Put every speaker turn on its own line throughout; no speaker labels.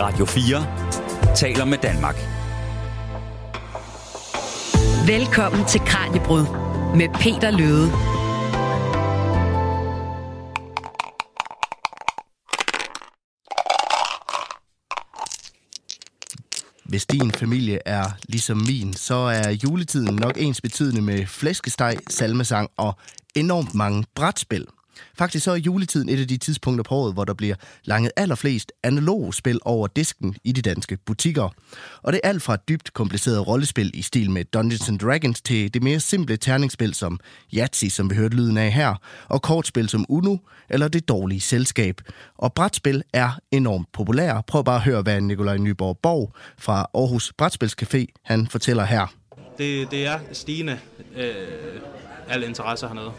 Radio 4 taler med Danmark.
Velkommen til Kranjebrud med Peter Løde.
Hvis din familie er ligesom min, så er juletiden nok ens betydende med flæskesteg, salmesang og enormt mange brætspil. Faktisk så er juletiden et af de tidspunkter på året, hvor der bliver langet allerflest analoge spil over disken i de danske butikker. Og det er alt fra dybt komplicerede rollespil i stil med Dungeons and Dragons til det mere simple terningsspil som Yahtzee, som vi hørte lyden af her, og kortspil som Uno eller Det Dårlige Selskab. Og brætspil er enormt populære. Prøv bare at høre, hvad Nikolaj Nyborg Borg fra Aarhus Brætspilscafé han fortæller her.
Det, det er stigende øh, al interesse hernede.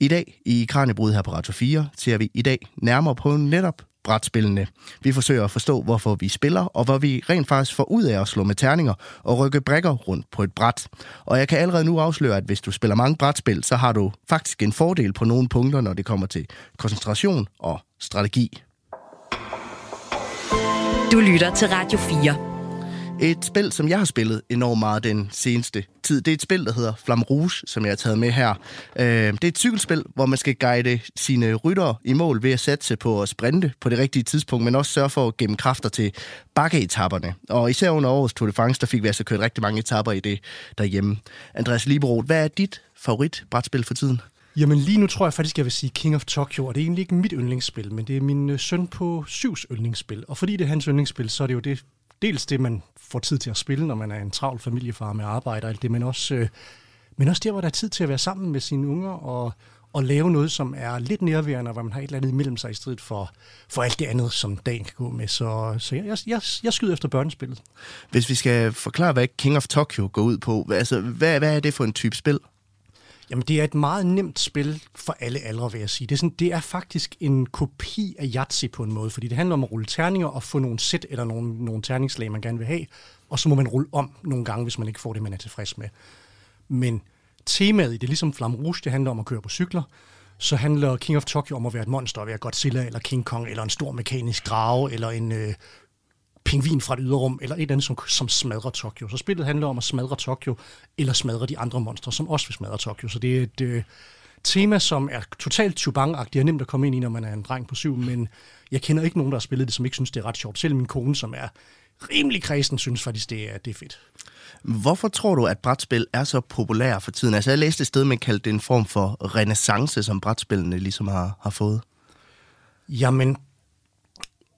I dag i Kranjebrud her på Radio 4 ser vi i dag nærmere på netop brætspillene. Vi forsøger at forstå, hvorfor vi spiller, og hvor vi rent faktisk får ud af at slå med terninger og rykke brækker rundt på et bræt. Og jeg kan allerede nu afsløre, at hvis du spiller mange brætspil, så har du faktisk en fordel på nogle punkter, når det kommer til koncentration og strategi.
Du lytter til Radio 4.
Et spil, som jeg har spillet enormt meget den seneste tid, det er et spil, der hedder Flam Rouge, som jeg har taget med her. Øh, det er et cykelspil, hvor man skal guide sine ryttere i mål ved at satse på at sprinte på det rigtige tidspunkt, men også sørge for at gemme kræfter til bakkeetapperne. Og især under årets Tour de France, der fik vi altså kørt rigtig mange etapper i det derhjemme. Andreas Liberoth, hvad er dit favoritbrætspil for tiden?
Jamen lige nu tror jeg faktisk, jeg vil sige King of Tokyo, og det er egentlig ikke mit yndlingsspil, men det er min øh, søn på syvs yndlingsspil. Og fordi det er hans yndlingsspil, så er det jo det dels det, man får tid til at spille, når man er en travl familiefar med arbejde og alt det, men også, øh, men også der, hvor der er tid til at være sammen med sine unger og, og lave noget, som er lidt nærværende, hvor man har et eller andet imellem sig i stedet for, for alt det andet, som dagen kan gå med. Så, så jeg, jeg, jeg skyder efter børnespillet.
Hvis vi skal forklare, hvad King of Tokyo går ud på, altså, hvad, hvad er det for en type spil?
Jamen, det er et meget nemt spil for alle aldre, vil jeg sige. Det er, sådan, det er faktisk en kopi af Yahtzee på en måde, fordi det handler om at rulle terninger og få nogle sæt eller nogle, nogle terningslag, man gerne vil have, og så må man rulle om nogle gange, hvis man ikke får det, man er tilfreds med. Men temaet i det, ligesom Flam Rouge, det handler om at køre på cykler, så handler King of Tokyo om at være et monster, at være Godzilla eller King Kong, eller en stor mekanisk drage, eller en øh, pingvin fra et yderrum, eller et eller andet, som, som smadrer Tokyo. Så spillet handler om at smadre Tokyo, eller smadre de andre monstre, som også vil smadre Tokyo. Så det er et øh, tema, som er totalt chubang-agtigt og nemt at komme ind i, når man er en dreng på syv, men jeg kender ikke nogen, der har spillet det, som ikke synes, det er ret sjovt. Selv min kone, som er rimelig kredsen, synes faktisk, det er, det er fedt.
Hvorfor tror du, at brætspil er så populære for tiden? Altså, jeg læste et sted, man kaldte det en form for renaissance, som brætspillene ligesom har, har fået.
Jamen,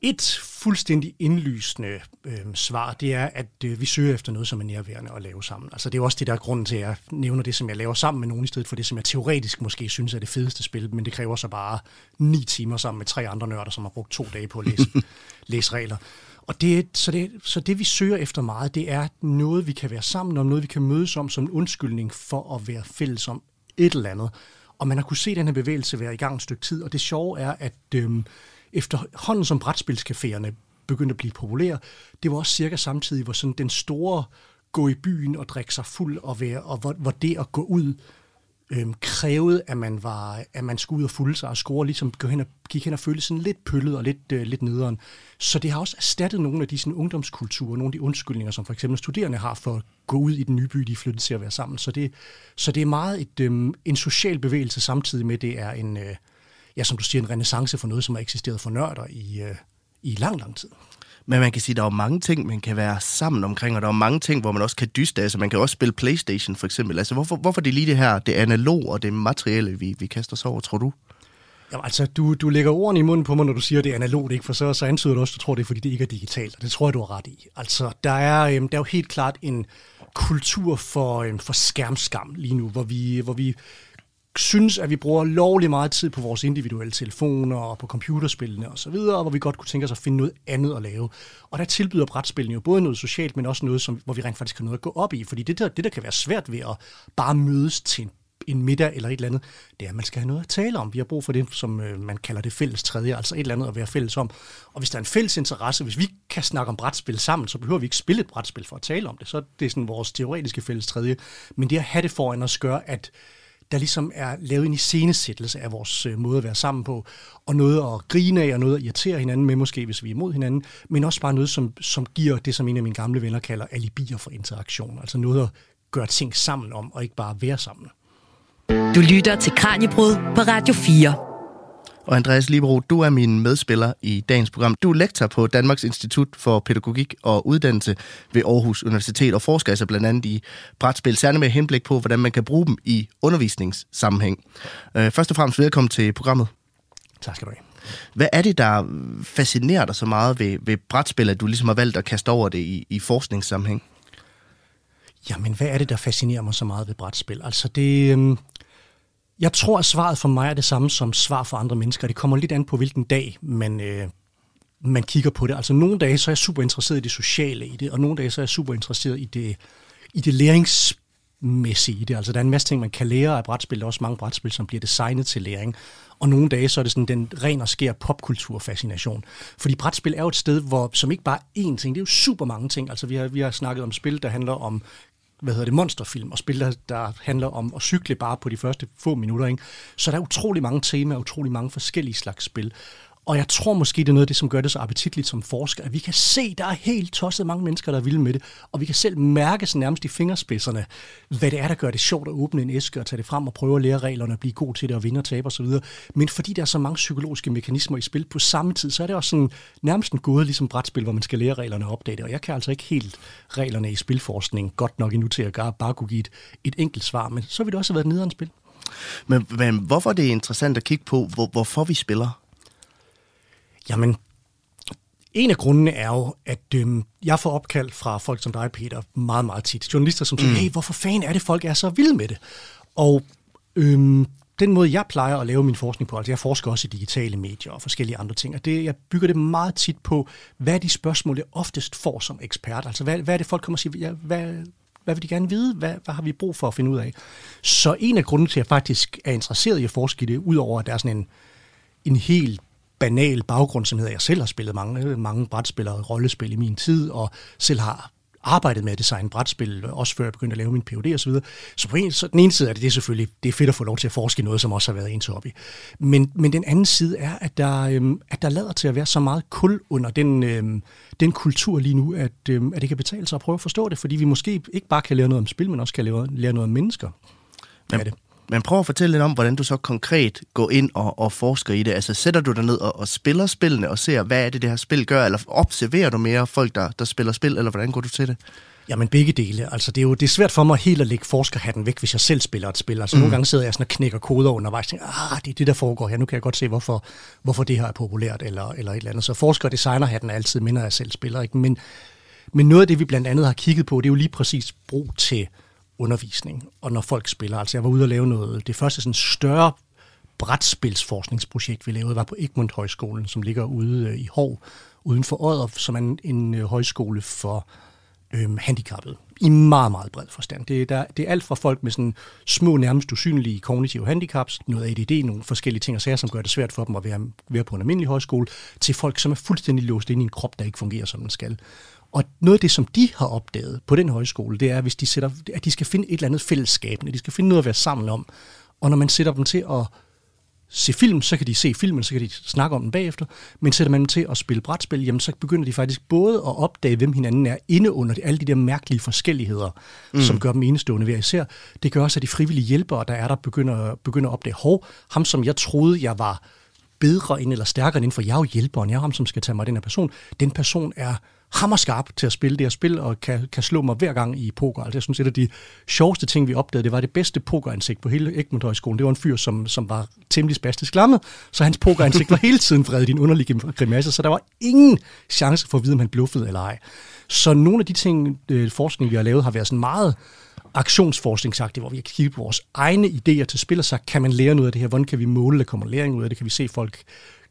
et fuldstændig indlysende øh, svar, det er, at øh, vi søger efter noget, som er nærværende at lave sammen. Altså det er også det, der er grunden til, at jeg nævner det, som jeg laver sammen med nogen, i stedet for det, som jeg teoretisk måske synes er det fedeste spil, men det kræver så bare ni timer sammen med tre andre nørder, som har brugt to dage på at læse, læse regler. Og det, så, det, så det, vi søger efter meget, det er noget, vi kan være sammen om, noget, vi kan mødes om som en undskyldning for at være fælles om et eller andet. Og man har kunne se den her bevægelse være i gang et stykke tid, og det sjove er, at øhm, efterhånden som brætspilscaféerne begyndte at blive populære, det var også cirka samtidig, hvor sådan den store gå i byen og drikke sig fuld og være, og hvor, hvor det at gå ud øhm, krævede, at man, var, at man skulle ud og fulde sig og score, ligesom gik hen og, gik hen og følte sådan lidt pøllet og lidt, øh, lidt nederen. Så det har også erstattet nogle af de sådan, ungdomskulturer, nogle af de undskyldninger, som for eksempel studerende har for at gå ud i den nye by, de er flyttet til at være sammen. Så det, så det er meget et, øhm, en social bevægelse, samtidig med, det er en, øh, ja, som du siger, en renaissance for noget, som har eksisteret for nørder i, øh, i lang, lang tid.
Men man kan sige, at der er mange ting, man kan være sammen omkring, og der er mange ting, hvor man også kan dyste. Altså, man kan også spille Playstation, for eksempel. Altså, hvorfor, hvorfor det lige det her, det analog og det materielle, vi, vi kaster os over, tror du?
Jamen, altså, du, du lægger ordene i munden på mig, når du siger, at det er analogt, ikke? for så, så antyder du også, at du tror, det er, fordi det ikke er digitalt, og det tror jeg, du har ret i. Altså, der er, øhm, der er jo helt klart en kultur for, øhm, for skærmskam lige nu, hvor vi, hvor vi synes, at vi bruger lovlig meget tid på vores individuelle telefoner og på computerspillene osv., og hvor vi godt kunne tænke os at finde noget andet at lave. Og der tilbyder brætspillene jo både noget socialt, men også noget, som, hvor vi rent faktisk har noget at gå op i. Fordi det der, det, der kan være svært ved at bare mødes til en en middag eller et eller andet, det er, at man skal have noget at tale om. Vi har brug for det, som øh, man kalder det fælles tredje, altså et eller andet at være fælles om. Og hvis der er en fælles interesse, hvis vi kan snakke om brætspil sammen, så behøver vi ikke spille et brætspil for at tale om det. Så det er sådan vores teoretiske fælles tredje. Men det at have det foran os gør, at der ligesom er lavet en iscenesættelse af vores øh, måde at være sammen på, og noget at grine af, og noget at irritere hinanden med, måske hvis vi er imod hinanden, men også bare noget, som, som giver det, som en af mine gamle venner kalder alibier for interaktion, altså noget at gøre ting sammen om, og ikke bare være sammen.
Du lytter til Kranjebrud på Radio 4.
Og Andreas Libero, du er min medspiller i dagens program. Du er lektor på Danmarks Institut for Pædagogik og Uddannelse ved Aarhus Universitet og forsker altså blandt andet i brætspil, særligt med henblik på, hvordan man kan bruge dem i undervisningssammenhæng. Øh, først og fremmest velkommen til programmet.
Tak skal du have.
Hvad er det, der fascinerer dig så meget ved, ved brætspil, at du ligesom har valgt at kaste over det i, i forskningssammenhæng?
Jamen, hvad er det, der fascinerer mig så meget ved brætspil? Altså, det... Jeg tror, at svaret for mig er det samme som svar for andre mennesker. Det kommer lidt an på, hvilken dag man, øh, man kigger på det. Altså, nogle dage så er jeg super interesseret i det sociale i det, og nogle dage så er jeg super interesseret i det, i det læringsmæssige i det. Altså, der er en masse ting, man kan lære af brætspil. Der er også mange brætspil, som bliver designet til læring. Og nogle dage, så er det sådan den ren og skær popkulturfascination. Fordi brætspil er jo et sted, hvor, som ikke bare er én ting, det er jo super mange ting. Altså, vi har, vi har snakket om spil, der handler om hvad hedder det, monsterfilm, og spil, der, der handler om at cykle bare på de første få minutter. Ikke? Så der er utrolig mange temaer, utrolig mange forskellige slags spil. Og jeg tror måske, det er noget af det, som gør det så appetitligt som forsker, at vi kan se, der er helt tosset mange mennesker, der er vilde med det, og vi kan selv mærke sådan nærmest i fingerspidserne, hvad det er, der gør det sjovt at åbne en æske og tage det frem og prøve at lære reglerne og blive god til det og vinde og tabe osv. Men fordi der er så mange psykologiske mekanismer i spil på samme tid, så er det også sådan nærmest en gåde ligesom brætspil, hvor man skal lære reglerne og opdage det. Og jeg kan altså ikke helt reglerne i spilforskning godt nok endnu til at bare kunne give et, et enkelt svar, men så vil det også have været nederen spil.
Men, men hvorfor er det interessant at kigge på, hvor, hvorfor vi spiller?
Jamen, en af grundene er jo, at øhm, jeg får opkald fra folk som dig, Peter, meget, meget tit. Journalister, som siger, mm. hey, hvorfor fanden er det, folk er så vilde med det? Og øhm, den måde, jeg plejer at lave min forskning på, altså jeg forsker også i digitale medier og forskellige andre ting, og det, jeg bygger det meget tit på, hvad er de spørgsmål, jeg oftest får som ekspert? Altså, hvad, hvad er det, folk kommer og siger, ja, hvad, hvad vil de gerne vide? Hvad, hvad har vi brug for at finde ud af? Så en af grunden til, at jeg faktisk er interesseret i at forske i det, udover at der er sådan en, en helt banal baggrund, som hedder, jeg selv har spillet mange, mange brætspil og rollespil i min tid, og selv har arbejdet med at designe brætspil, også før jeg begyndte at lave min PhD og så videre. Så på en, så den ene side er det, det er selvfølgelig, det er fedt at få lov til at forske i noget, som også har været ens hobby. Men, men den anden side er, at der, øhm, at der lader til at være så meget kul under den, øhm, den kultur lige nu, at, øhm, at det kan betale sig at prøve at forstå det, fordi vi måske ikke bare kan lære noget om spil, men også kan lære, lære noget om mennesker.
Men, det. Men prøv at fortælle lidt om, hvordan du så konkret går ind og, og forsker i det. Altså sætter du dig ned og, og spiller spillene og ser, hvad er det, det her spil gør? Eller observerer du mere folk, der, der spiller spil, eller hvordan går du til det?
Jamen begge dele. Altså, det er jo det er svært for mig helt at lægge forskerhatten væk, hvis jeg selv spiller et spil. Altså mm. nogle gange sidder jeg sådan og knækker koder undervejs og tænker, ah, det er det, der foregår her. Nu kan jeg godt se, hvorfor, hvorfor det her er populært eller, eller et eller andet. Så forsker- og designerhatten er altid mindre, jeg selv spiller. Ikke? Men, men noget af det, vi blandt andet har kigget på, det er jo lige præcis brug til undervisning, og når folk spiller. Altså jeg var ude og lave noget, det første sådan større brætspilsforskningsprojekt, vi lavede, var på Egmont Højskolen, som ligger ude øh, i Hov, uden for Odder, som er en, en øh, højskole for øhm, handicappede. I meget, meget bred forstand. Det, der, det er alt fra folk med sådan små, nærmest usynlige kognitive handicaps, noget ADD, nogle forskellige ting og sager, som gør det svært for dem at være, være på en almindelig højskole, til folk, som er fuldstændig låst ind i en krop, der ikke fungerer, som den skal. Og noget af det, som de har opdaget på den højskole, det er, hvis de sætter, at de skal finde et eller andet fællesskab, at de skal finde noget at være sammen om. Og når man sætter dem til at se film, så kan de se filmen, så kan de snakke om den bagefter. Men sætter man dem til at spille brætspil, jamen så begynder de faktisk både at opdage, hvem hinanden er, inde under alle de der mærkelige forskelligheder, mm. som gør dem enestående hver især. Det gør også, at de frivillige hjælpere, der er der, begynder, begynder at opdage, hov, ham som jeg troede, jeg var bedre end eller stærkere end, for jeg er jo hjælperen, jeg er ham, som skal tage mig den her person. Den person er hammerskarp til at spille det her spil, og kan, kan slå mig hver gang i poker. Altså, jeg synes, et af de sjoveste ting, vi opdagede, det var det bedste pokeransigt på hele Egmont Højskolen. Det var en fyr, som, som var temmelig spastisk lammet, så hans pokeransigt var hele tiden vredet i en underlig grimasse, så der var ingen chance for at vide, om han bluffede eller ej. Så nogle af de ting, øh, forskning, vi har lavet, har været sådan meget aktionsforskningsagtigt, hvor vi har kigget på vores egne idéer til spil, og sagt, kan man lære noget af det her? Hvordan kan vi måle, der kommer læring ud af det? Kan vi se folk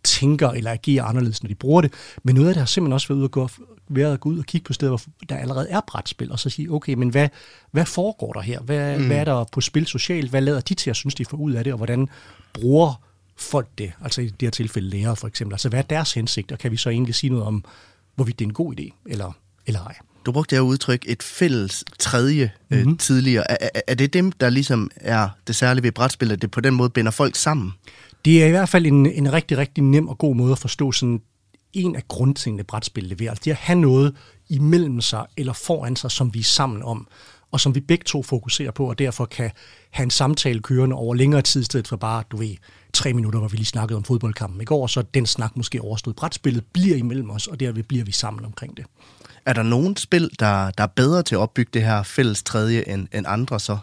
tænker eller agerer anderledes, når de bruger det. Men noget af det har simpelthen også været, ude at gå, været at gå ud og kigge på steder, hvor der allerede er brætspil, og så sige, okay, men hvad, hvad foregår der her? Hvad, mm. hvad er der på spil socialt? Hvad lader de til at synes, de får ud af det, og hvordan bruger folk det? Altså i det her tilfælde lærere for eksempel. Altså hvad er deres hensigt, og kan vi så egentlig sige noget om, hvorvidt det er en god idé, eller, eller ej?
Du brugte det her udtryk, et fælles tredje mm-hmm. øh, tidligere. Er, er, er det dem, der ligesom er det særlige ved brætspil, at det på den måde binder folk sammen?
Det er i hvert fald en, en rigtig, rigtig nem og god måde at forstå sådan en af grundtingene, brætspil leverer. Altså det at have noget imellem sig eller foran sig, som vi er sammen om, og som vi begge to fokuserer på, og derfor kan have en samtale kørende over længere tid, i stedet for bare, du ved, tre minutter, hvor vi lige snakkede om fodboldkampen i går, så den snak måske overstået. Brætspillet bliver imellem os, og derved bliver vi sammen omkring det.
Er der nogen spil, der, der er bedre til at opbygge det her fælles tredje end, end andre så?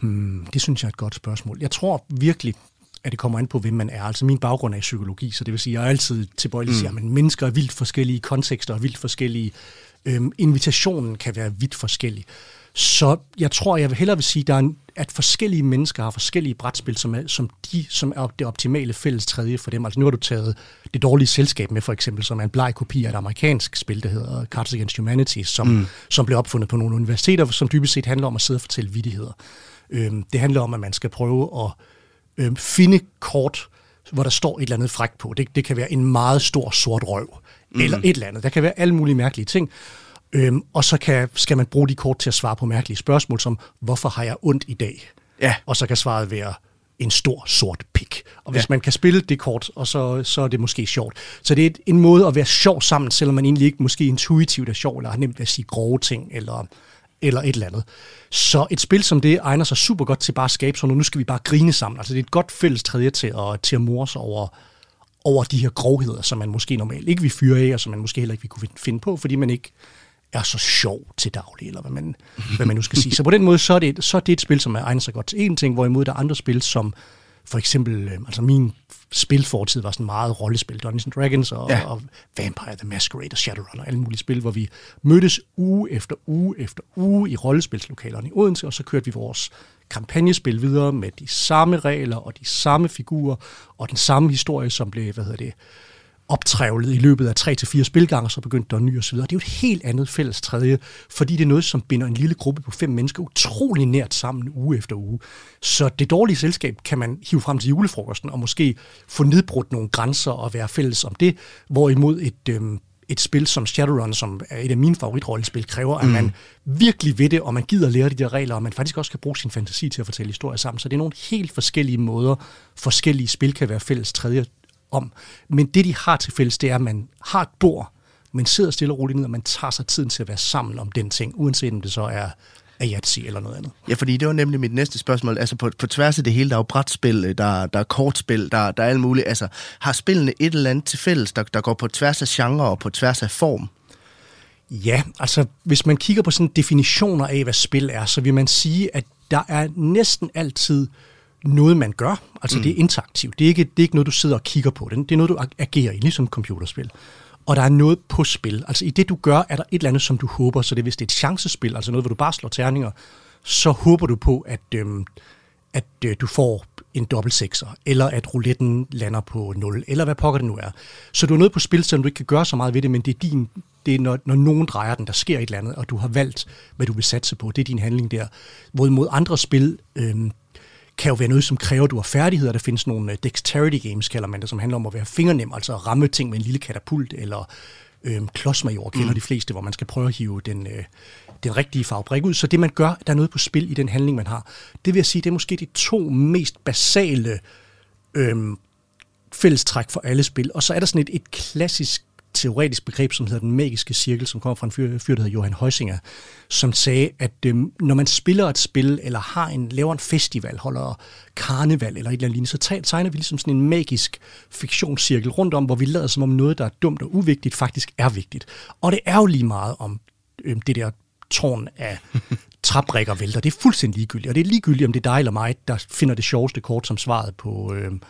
Hmm, det synes jeg er et godt spørgsmål. Jeg tror virkelig, at det kommer an på, hvem man er. Altså min baggrund er i psykologi, så det vil sige, at jeg er altid tilbøjelig til at sige, at mennesker er vildt forskellige, kontekster er vildt forskellige, øhm, invitationen kan være vidt forskellig. Så jeg tror, jeg vil hellere vil sige, der er en, at forskellige mennesker har forskellige brætspil, som er, som de, som er det optimale fælles tredje for dem. Altså nu har du taget det dårlige selskab med, for eksempel, som er en bleg kopi af et amerikansk spil, der hedder Cards Against Humanity, som, mm. som blev opfundet på nogle universiteter, som dybest set handler om at sidde og fortælle vidigheder. Øhm, det handler om, at man skal prøve at øhm, finde kort, hvor der står et eller andet fræk på. Det, det kan være en meget stor sort røv, mm. eller et eller andet. Der kan være alle mulige mærkelige ting. Øhm, og så kan, skal man bruge de kort til at svare på mærkelige spørgsmål, som, hvorfor har jeg ondt i dag?
Ja.
Og så kan svaret være, en stor sort pik. Og hvis ja. man kan spille det kort, og så, så er det måske sjovt. Så det er en måde at være sjov sammen, selvom man egentlig ikke måske intuitivt er sjov, eller har nemt ved at sige grove ting, eller, eller et eller andet. Så et spil som det egner sig super godt til bare at skabe sådan, nu skal vi bare grine sammen. Altså det er et godt fælles tredje til at, til at morse over, over de her grovheder, som man måske normalt ikke vil fyre af, og som man måske heller ikke vil kunne finde på, fordi man ikke er så sjov til daglig, eller hvad man, hvad man nu skal sige. Så på den måde, så er, det, så er det et spil, som er sig godt til én ting, hvorimod der er andre spil, som for eksempel, øh, altså min spilfortid var sådan meget rollespil, Dungeons and Dragons og, ja. og Vampire the Masquerade og Shadowrun og alle mulige spil, hvor vi mødtes uge efter uge efter uge i rollespilslokalerne i Odense, og så kørte vi vores kampagnespil videre med de samme regler og de samme figurer og den samme historie, som blev, hvad hedder det, optrævlet i løbet af tre til fire spilgange, så begyndte der ny og så videre. Det er jo et helt andet fælles tredje, fordi det er noget, som binder en lille gruppe på fem mennesker utrolig nært sammen uge efter uge. Så det dårlige selskab kan man hive frem til julefrokosten og måske få nedbrudt nogle grænser og være fælles om det, hvorimod et, øhm, et spil som Shadowrun, som er et af mine favoritrollespil, kræver, at man mm. virkelig ved det, og man gider lære de der regler, og man faktisk også kan bruge sin fantasi til at fortælle historier sammen. Så det er nogle helt forskellige måder, forskellige spil kan være fælles tredje om. Men det, de har til fælles, det er, at man har et bord, man sidder stille og roligt ned, og man tager sig tiden til at være sammen om den ting, uanset om det så er Ayatsi eller noget andet.
Ja, fordi det var nemlig mit næste spørgsmål. Altså på, på tværs af det hele, der er jo brætspil, der, der er kortspil, der, der er alt muligt. Altså har spillene et eller andet til fælles, der, der går på tværs af genre og på tværs af form?
Ja, altså hvis man kigger på sådan definitioner af, hvad spil er, så vil man sige, at der er næsten altid noget, man gør. Altså mm. det er interaktivt. Det er, ikke, det er ikke noget, du sidder og kigger på. Det er noget, du agerer i, ligesom et computerspil. Og der er noget på spil. Altså i det, du gør, er der et eller andet, som du håber. Så det, hvis det er et chancespil, altså noget, hvor du bare slår terninger, så håber du på, at, øhm, at øh, du får en dobbelt sekser, eller at rouletten lander på 0, eller hvad pokker det nu er. Så du er noget på spil, som du ikke kan gøre så meget ved det, men det er din, det er når, når nogen drejer den, der sker et eller andet, og du har valgt, hvad du vil satse på. Det er din handling der. Hvorimod andre spil, øhm, kan jo være noget, som kræver, at du har færdigheder. Der findes nogle uh, dexterity games, kalder man det, som handler om at være fingernem, altså at ramme ting med en lille katapult, eller øhm, klodsmajor kender mm. de fleste, hvor man skal prøve at hive den, øh, den rigtige farvebrik ud. Så det, man gør, der er noget på spil i den handling, man har. Det vil jeg sige, det er måske de to mest basale øhm, fællestræk for alle spil. Og så er der sådan et, et klassisk teoretisk begreb, som hedder den magiske cirkel, som kommer fra en fyr, fyr der hedder Johan Heusinger, som sagde, at øhm, når man spiller et spil, eller har en, laver en festival, holder karneval eller et eller andet lignende, så tegner vi ligesom sådan en magisk fiktionscirkel rundt om, hvor vi lader som om noget, der er dumt og uvigtigt, faktisk er vigtigt. Og det er jo lige meget om øhm, det der tårn af træbrikker vælter. Det er fuldstændig ligegyldigt. Og det er ligegyldigt, om det er dig eller mig, der finder det sjoveste kort som svaret på, øhm,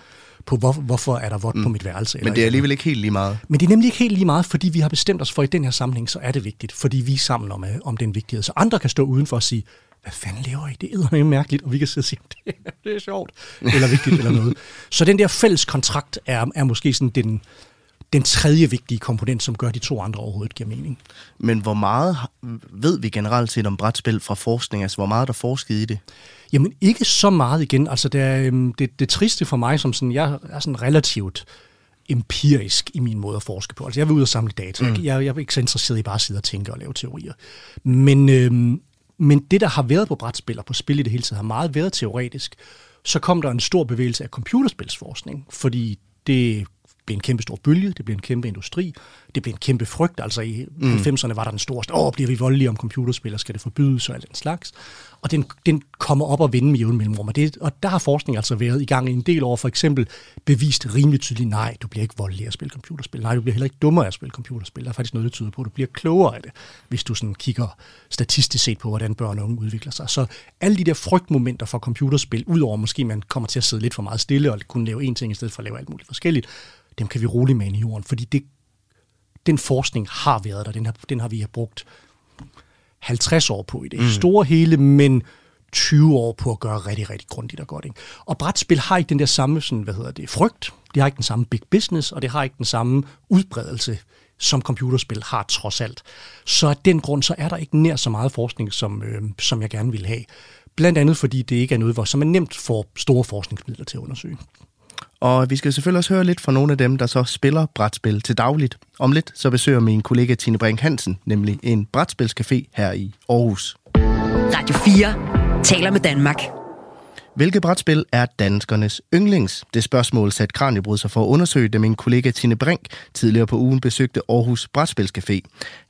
på hvor, hvorfor er der vådt mm. på mit værelse.
Men det er alligevel ikke helt lige meget.
Men det er nemlig ikke helt lige meget, fordi vi har bestemt os for, at i den her sammenhæng, så er det vigtigt, fordi vi er sammen om, øh, om den vigtighed. Så andre kan stå udenfor og sige, hvad fanden laver I? Det er mærkeligt, og vi kan sidde og sige, det er, det er sjovt, eller vigtigt, eller noget. Så den der fælles kontrakt er, er måske sådan den, den tredje vigtige komponent, som gør de to andre overhovedet giver mening.
Men hvor meget ved vi generelt set om brætspil fra forskning? Altså, hvor meget er der forsket i det?
Jamen, ikke så meget igen. Altså, det, er, øhm, det, det triste for mig, som sådan, jeg er sådan relativt empirisk i min måde at forske på. Altså jeg vil ud og samle data. Mm. Jeg, jeg er ikke så interesseret i bare at sidde og tænke og lave teorier. Men, øhm, men det, der har været på brætspil og på spil i det hele taget, har meget været teoretisk. Så kom der en stor bevægelse af computerspilsforskning, fordi det blev en kæmpe stor bølge, det blev en kæmpe industri, det blev en kæmpe frygt. Altså i mm. 90'erne var der den store, åh, bliver vi voldelige om computerspil, og skal det forbydes og alt den slags. Og den, den kommer op og vende med jævn mellemrum. Og, det, og der har forskning altså været i gang i en del år. For eksempel bevist rimelig tydeligt, nej, du bliver ikke voldelig at spille computerspil. Nej, du bliver heller ikke dummere at spille computerspil. Der er faktisk noget, der tyder på, at du bliver klogere af det, hvis du sådan kigger statistisk set på, hvordan børn og unge udvikler sig. Så alle de der frygtmomenter for computerspil, udover måske man kommer til at sidde lidt for meget stille og kunne lave én ting i stedet for at lave alt muligt forskelligt, dem kan vi roligt med i jorden, fordi det, den forskning har været der, den har, den har vi brugt 50 år på i det mm. store hele, men 20 år på at gøre rigtig, rigtig grundigt og godt. Ikke? Og brætspil har ikke den der samme sådan, hvad hedder det, frygt, det har ikke den samme big business, og det har ikke den samme udbredelse, som computerspil har trods alt. Så af den grund, så er der ikke nær så meget forskning, som, øh, som jeg gerne vil have. Blandt andet fordi det ikke er noget, hvor som er nemt for store forskningsmidler til at undersøge.
Og vi skal selvfølgelig også høre lidt fra nogle af dem, der så spiller brætspil til dagligt. Om lidt så besøger min kollega Tine Brink Hansen nemlig en brætspilscafé her i Aarhus.
Radio 4 taler med Danmark.
Hvilket brætspil er danskernes yndlings? Det spørgsmål satte Kranjebrud sig for at undersøge, da min kollega Tine Brink tidligere på ugen besøgte Aarhus Brætspilscafé.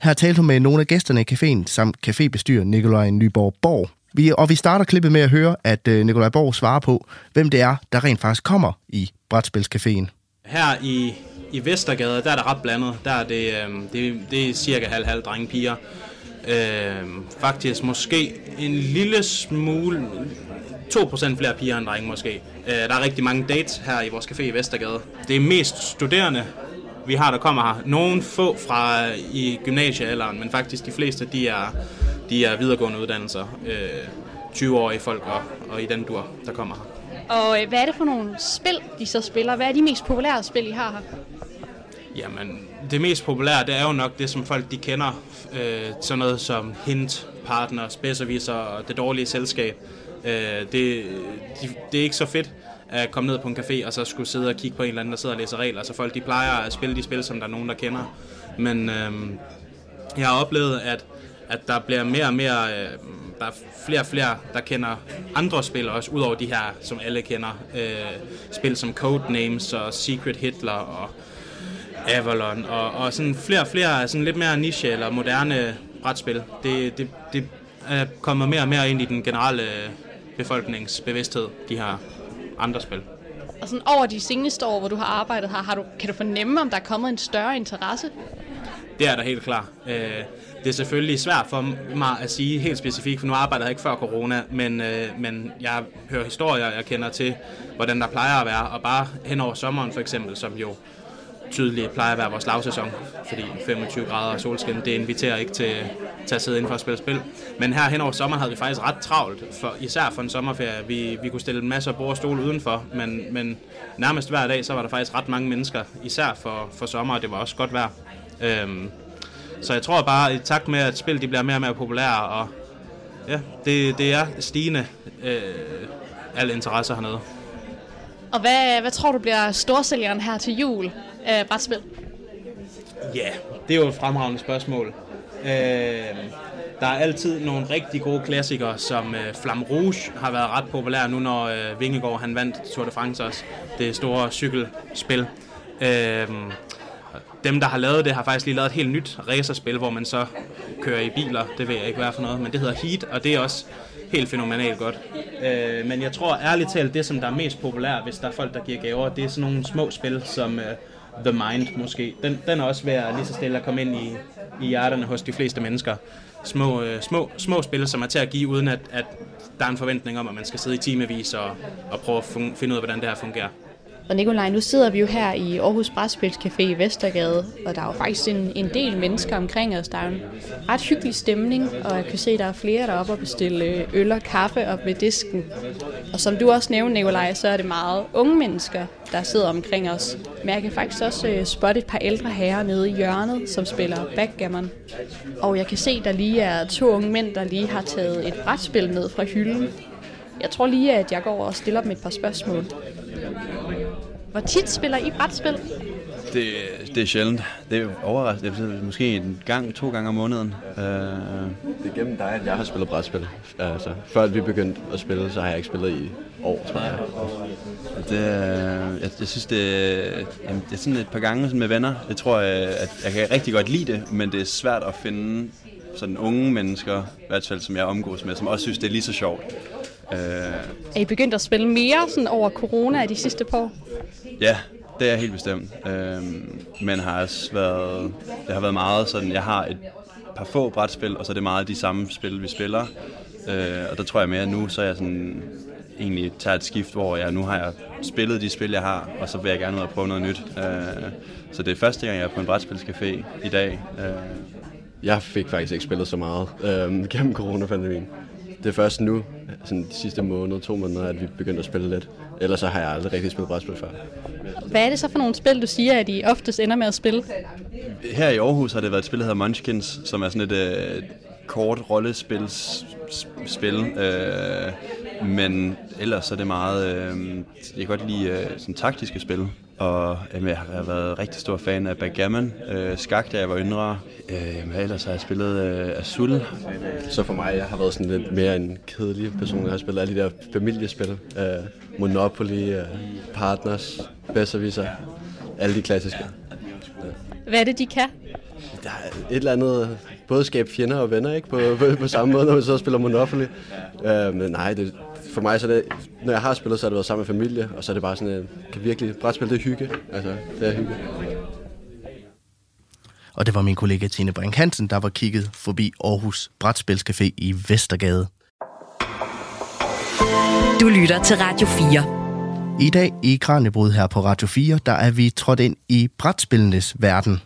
Her talte hun med nogle af gæsterne i caféen, samt cafébestyrer Nikolaj Nyborg Borg. Vi, og vi starter klippet med at høre, at øh, Nikolaj Borg svarer på, hvem det er, der rent faktisk kommer i Brætspilscaféen.
Her i, i Vestergade, der er det ret blandet. Der er det, øh, det, det er cirka halv-halv drenge piger. Øh, faktisk måske en lille smule, 2% flere piger end drenge måske. Øh, der er rigtig mange dates her i vores café i Vestergade. Det er mest studerende, vi har, der kommer her. Nogle få fra i gymnasiealderen, men faktisk de fleste, de er, de er videregående uddannelser. Øh, 20-årige folk og, og i den dur, der kommer her.
Og øh, hvad er det for nogle spil, de så spiller? Hvad er de mest populære spil, I har her?
Jamen, det mest populære, det er jo nok det, som folk de kender. Øh, sådan noget som Hint, Partner, Specialiser og Det Dårlige Selskab. Øh, det, de, det er ikke så fedt at komme ned på en café og så skulle sidde og kigge på en eller anden, der sidder og læser regler. Så folk de plejer at spille de spil, som der er nogen, der kender. Men øh, jeg har oplevet, at, at der bliver mere og mere... Øh, der er flere og flere, der kender andre spil også, udover de her, som alle kender. Øh, spil som Codenames og Secret Hitler og Avalon, og, og sådan flere og flere sådan lidt mere niche eller moderne brætspil. Det, det, det er kommet mere og mere ind i den generelle øh, befolkningsbevidsthed, de her andre spil.
Og sådan over de seneste år, hvor du har arbejdet her, har du, kan du fornemme, om der er kommet en større interesse?
Det er der helt klart. Øh, det er selvfølgelig svært for mig at sige helt specifikt, for nu arbejder jeg ikke før corona, men, øh, men jeg hører historier, jeg kender til, hvordan der plejer at være, og bare hen over sommeren for eksempel, som jo tydeligt plejer at være vores lavsæson, fordi 25 grader og solskin, det inviterer ikke til, til at sidde inden for at spille spil. Men her hen over sommeren havde vi faktisk ret travlt, for, især for en sommerferie. Vi, vi kunne stille en masse bord og stole udenfor, men, men nærmest hver dag, så var der faktisk ret mange mennesker, især for, for sommer, og det var også godt vejr. Øhm, så jeg tror bare, i takt med, at spil de bliver mere og mere populære, og ja, det, det er stigende øh, al interesse hernede.
Og hvad, hvad tror du bliver storsælgeren her til jul af brætspil?
Ja, yeah, det er jo et fremragende spørgsmål. Øh, der er altid nogle rigtig gode klassikere, som øh, Flam Rouge har været ret populær nu, når øh, Vingegaard han vandt Tour de France også, det store cykelspil. Øh, dem, der har lavet det, har faktisk lige lavet et helt nyt racerspil, hvor man så kører i biler. Det ved jeg ikke, hvad for noget, men det hedder Heat, og det er også helt fænomenalt godt. Øh, men jeg tror ærligt talt, det som der er mest populært, hvis der er folk, der giver gaver, det er sådan nogle små spil, som øh, The Mind måske. Den, den er også ved at lige så stille at komme ind i, i hjerterne hos de fleste mennesker. Små, øh, små, små spil, som er til at give, uden at, at der er en forventning om, at man skal sidde i timevis og, og prøve at fun- finde ud af, hvordan det her fungerer.
Og Nikolaj, nu sidder vi jo her i Aarhus Brætspilscafé i Vestergade, og der er jo faktisk en, en del mennesker omkring os. Der er en ret hyggelig stemning, og jeg kan se, at der er flere deroppe og bestille øh, øl og kaffe op ved disken. Og som du også nævnte, Nikolaj, så er det meget unge mennesker, der sidder omkring os. Men jeg kan faktisk også øh, spotte et par ældre herrer nede i hjørnet, som spiller backgammon. Og jeg kan se, at der lige er to unge mænd, der lige har taget et brætspil ned fra hylden. Jeg tror lige, at jeg går og stiller dem et par spørgsmål. Hvor tit spiller I brætspil?
Det, det er sjældent. Det er overraskende. Er måske en gang, to gange om måneden. Uh... Det
er gennem dig, at jeg har spillet brætspil. Altså, før vi begyndte at spille, så har jeg ikke spillet i år, tror jeg.
Det, jeg, jeg synes, det, jamen, det er sådan et par gange sådan med venner. Jeg tror, at jeg kan rigtig godt lide det, men det er svært at finde sådan unge mennesker, i hvert fald som jeg omgås med, som også synes, det er lige så sjovt.
Uh... Er I begyndt at spille mere sådan over corona de sidste par år?
Ja, det er helt bestemt. Øhm, men har også været, det har været meget sådan, jeg har et par få brætspil, og så er det meget de samme spil, vi spiller. Øh, og der tror jeg mere, at nu så er jeg sådan, egentlig tager et skift, hvor jeg nu har jeg spillet de spil, jeg har, og så vil jeg gerne ud og prøve noget nyt. Øh, så det er første gang, jeg er på en brætspilscafé i dag. Øh.
Jeg fik faktisk ikke spillet så meget øh, gennem coronapandemien. Det er først nu, sådan de sidste måned, to måneder, at vi begyndte at spille lidt. Ellers så har jeg aldrig rigtig spillet brætspil før.
Hvad er det så for nogle spil, du siger, at I oftest ender med at spille?
Her i Aarhus har det været et spil, der hedder Munchkins, som er sådan et øh, kort rollespil. Øh, men ellers er det meget... Øh, jeg kan godt lide øh, sådan taktiske spil. Og jamen, jeg har været rigtig stor fan af backgammon, øh, skak, da jeg var yngre. Øh, jamen, ellers har jeg spillet øh, Azul.
Så for mig, jeg har været sådan lidt mere en kedelig person. Jeg har spillet alle de der familiespil. Øh, Monopoly, øh, Partners, Besserwisser. Alle de klassiske.
Hvad er det, de kan?
Der er et eller andet, både skabe fjender og venner, ikke? På, på, på samme måde, når man så spiller Monopoly. Øh, men nej, det, for mig så det, når jeg har spillet, så har det været sammen med familie, og så er det bare sådan, kan virkelig, brætspil det er hygge. Altså, det er hygge.
Og det var min kollega Tine Brink Hansen, der var kigget forbi Aarhus Brætspilscafé i Vestergade.
Du lytter til Radio 4.
I dag i Kranjebrud her på Radio 4, der er vi trådt ind i brætspillenes verden.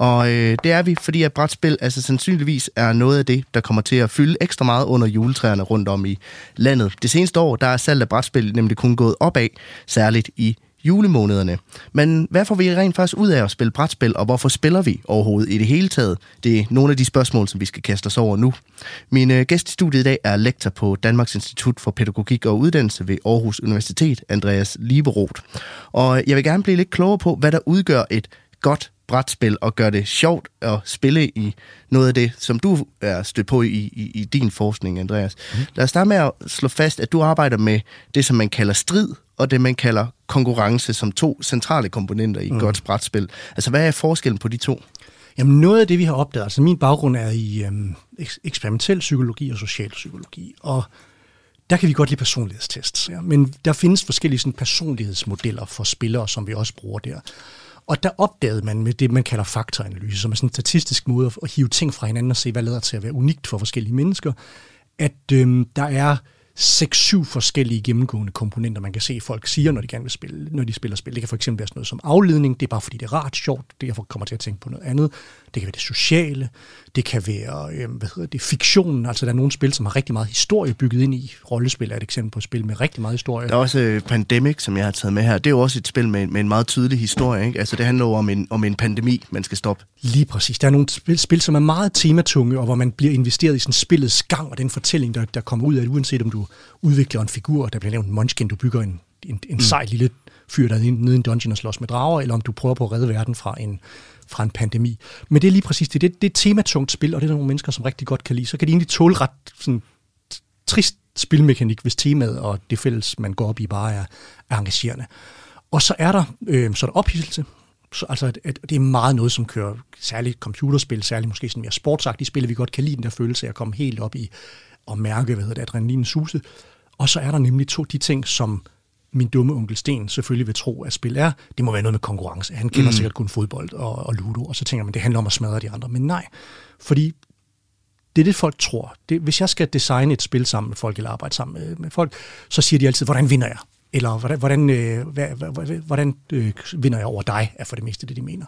Og øh, det er vi, fordi at brætspil altså sandsynligvis er noget af det, der kommer til at fylde ekstra meget under juletræerne rundt om i landet. Det seneste år, der er salget af brætspil nemlig kun gået opad, særligt i julemånederne. Men hvad får vi rent faktisk ud af at spille brætspil, og hvorfor spiller vi overhovedet i det hele taget? Det er nogle af de spørgsmål, som vi skal kaste os over nu. Min øh, gæst i studiet i dag er lektor på Danmarks Institut for Pædagogik og Uddannelse ved Aarhus Universitet, Andreas Liberoth. Og jeg vil gerne blive lidt klogere på, hvad der udgør et godt brætspil og gøre det sjovt at spille i noget af det, som du er stødt på i, i, i din forskning, Andreas. Mm. Lad os starte med at slå fast, at du arbejder med det, som man kalder strid, og det, man kalder konkurrence, som to centrale komponenter i et mm. godt brætspil. Altså, hvad er forskellen på de to?
Jamen, noget af det, vi har opdaget, altså min baggrund er i øhm, eksperimentel psykologi og socialpsykologi, og der kan vi godt lide personlighedstests, ja. men der findes forskellige sådan, personlighedsmodeller for spillere, som vi også bruger der. Og der opdagede man med det, man kalder faktoranalyse, som er sådan en statistisk måde at hive ting fra hinanden og se, hvad lader til at være unikt for forskellige mennesker, at øhm, der er 6-7 forskellige gennemgående komponenter, man kan se, folk siger, når de gerne vil spille, når de spiller spil. Det kan for eksempel være sådan noget som afledning, det er bare fordi det er rart sjovt, det derfor kommer til at tænke på noget andet. Det kan være det sociale, det kan være øh, hvad hedder det, fiktionen, altså der er nogle spil, som har rigtig meget historie bygget ind i. Rollespil er et eksempel på et spil med rigtig meget historie.
Der er også øh, Pandemic, som jeg har taget med her. Det er jo også et spil med, med en meget tydelig historie. Ikke? Altså det handler jo om en, om en pandemi, man skal stoppe.
Lige præcis. Der er nogle spil, spil, som er meget tematunge, og hvor man bliver investeret i sådan spillets gang og den fortælling, der, der kommer ud af det, uanset om du udvikler en figur, der bliver nævnt en munchkin, du bygger en, en, en mm. sej lille fyr, der er nede i en dungeon og slås med drager, eller om du prøver på at redde verden fra en, fra en pandemi. Men det er lige præcis det. Det, det er et tematungt spil, og det er der nogle mennesker, som rigtig godt kan lide. Så kan de egentlig tåle ret sådan, trist spilmekanik, hvis temaet og det fælles, man går op i, bare er, er engagerende. Og så er der, øh, så er der ophidselse. Så, altså, at, at det er meget noget, som kører særligt computerspil, særligt måske sådan mere sportsagtige spil, vi godt kan lide den der følelse af at komme helt op i og mærke, hvad hedder det, adrenalin suse. Og så er der nemlig to de ting, som min dumme onkel Sten selvfølgelig vil tro, at spil er. Det må være noget med konkurrence. Han kender mm. sikkert kun fodbold og, og ludo, og så tænker man, det handler om at smadre de andre. Men nej, fordi det er det, folk tror. Det, hvis jeg skal designe et spil sammen med folk, eller arbejde sammen med, med folk, så siger de altid, hvordan vinder jeg? Eller hvordan, hvordan, øh, hvordan, hvordan øh, vinder jeg over dig, er for det meste det, de mener.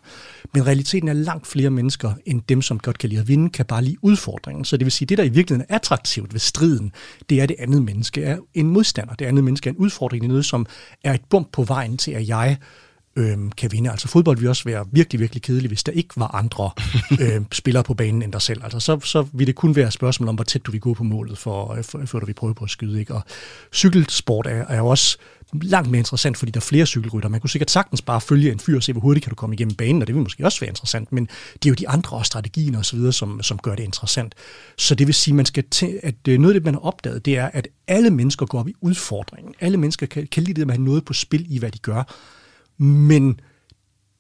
Men realiteten er langt flere mennesker, end dem, som godt kan lide at vinde, kan bare lide udfordringen. Så det vil sige, det der i virkeligheden er attraktivt ved striden, det er, at det andet menneske er en modstander. Det andet menneske er en udfordring, det er noget, som er et bump på vejen til, at jeg øhm, kan vinde. Altså fodbold vil også være virkelig, virkelig kedeligt, hvis der ikke var andre øhm, spillere på banen end dig selv. Altså så, så vil det kun være et spørgsmål om, hvor tæt du vil gå på målet, for, for, for du vil prøve på at skyde. Ikke? Og cykelsport er, er jo også langt mere interessant, fordi der er flere cykelrytter. Man kunne sikkert sagtens bare følge en fyr og se, hvor hurtigt kan du komme igennem banen, og det vil måske også være interessant, men det er jo de andre og så videre, som, som gør det interessant. Så det vil sige, man skal til, at øh, noget af det, man har opdaget, det er, at alle mennesker går op i udfordringen. Alle mennesker kan, kan lide det med at have noget på spil i, hvad de gør. Men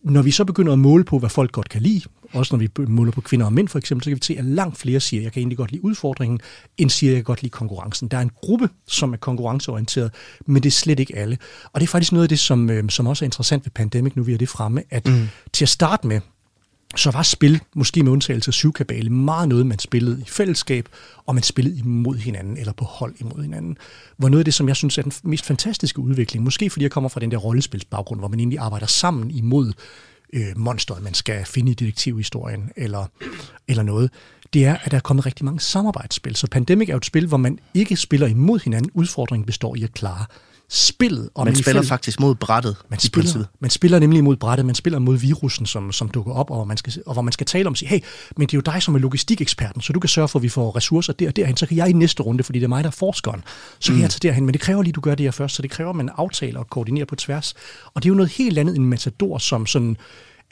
når vi så begynder at måle på, hvad folk godt kan lide, også når vi måler på kvinder og mænd for eksempel, så kan vi se, at langt flere siger, at jeg kan egentlig godt lide udfordringen, end siger, at jeg kan godt lide konkurrencen. Der er en gruppe, som er konkurrenceorienteret, men det er slet ikke alle. Og det er faktisk noget af det, som, øh, som også er interessant ved Pandemic, nu vi har det fremme, at mm. til at starte med, så var spil, måske med undtagelse af syvkabale, meget noget, man spillede i fællesskab, og man spillede imod hinanden, eller på hold imod hinanden. Hvor noget af det, som jeg synes er den mest fantastiske udvikling, måske fordi jeg kommer fra den der rollespilsbaggrund, hvor man egentlig arbejder sammen imod øh, monsteret, man skal finde i detektivhistorien, eller, eller noget, det er, at der er kommet rigtig mange samarbejdsspil. Så Pandemic er jo et spil, hvor man ikke spiller imod hinanden. Udfordringen består i at klare spillet.
Og man spiller fælles, faktisk mod brættet
man spiller, man spiller nemlig mod brættet, man spiller mod virusen, som, som dukker op, og, man skal, og hvor man skal tale om, sige, hey, men det er jo dig, som er logistikeksperten, så du kan sørge for, at vi får ressourcer der og derhen, så kan jeg i næste runde, fordi det er mig, der er forskeren, så kan mm. jeg tage derhen, men det kræver lige, at du gør det her først, så det kræver, at man aftaler og koordinerer på tværs. Og det er jo noget helt andet end Matador, som sådan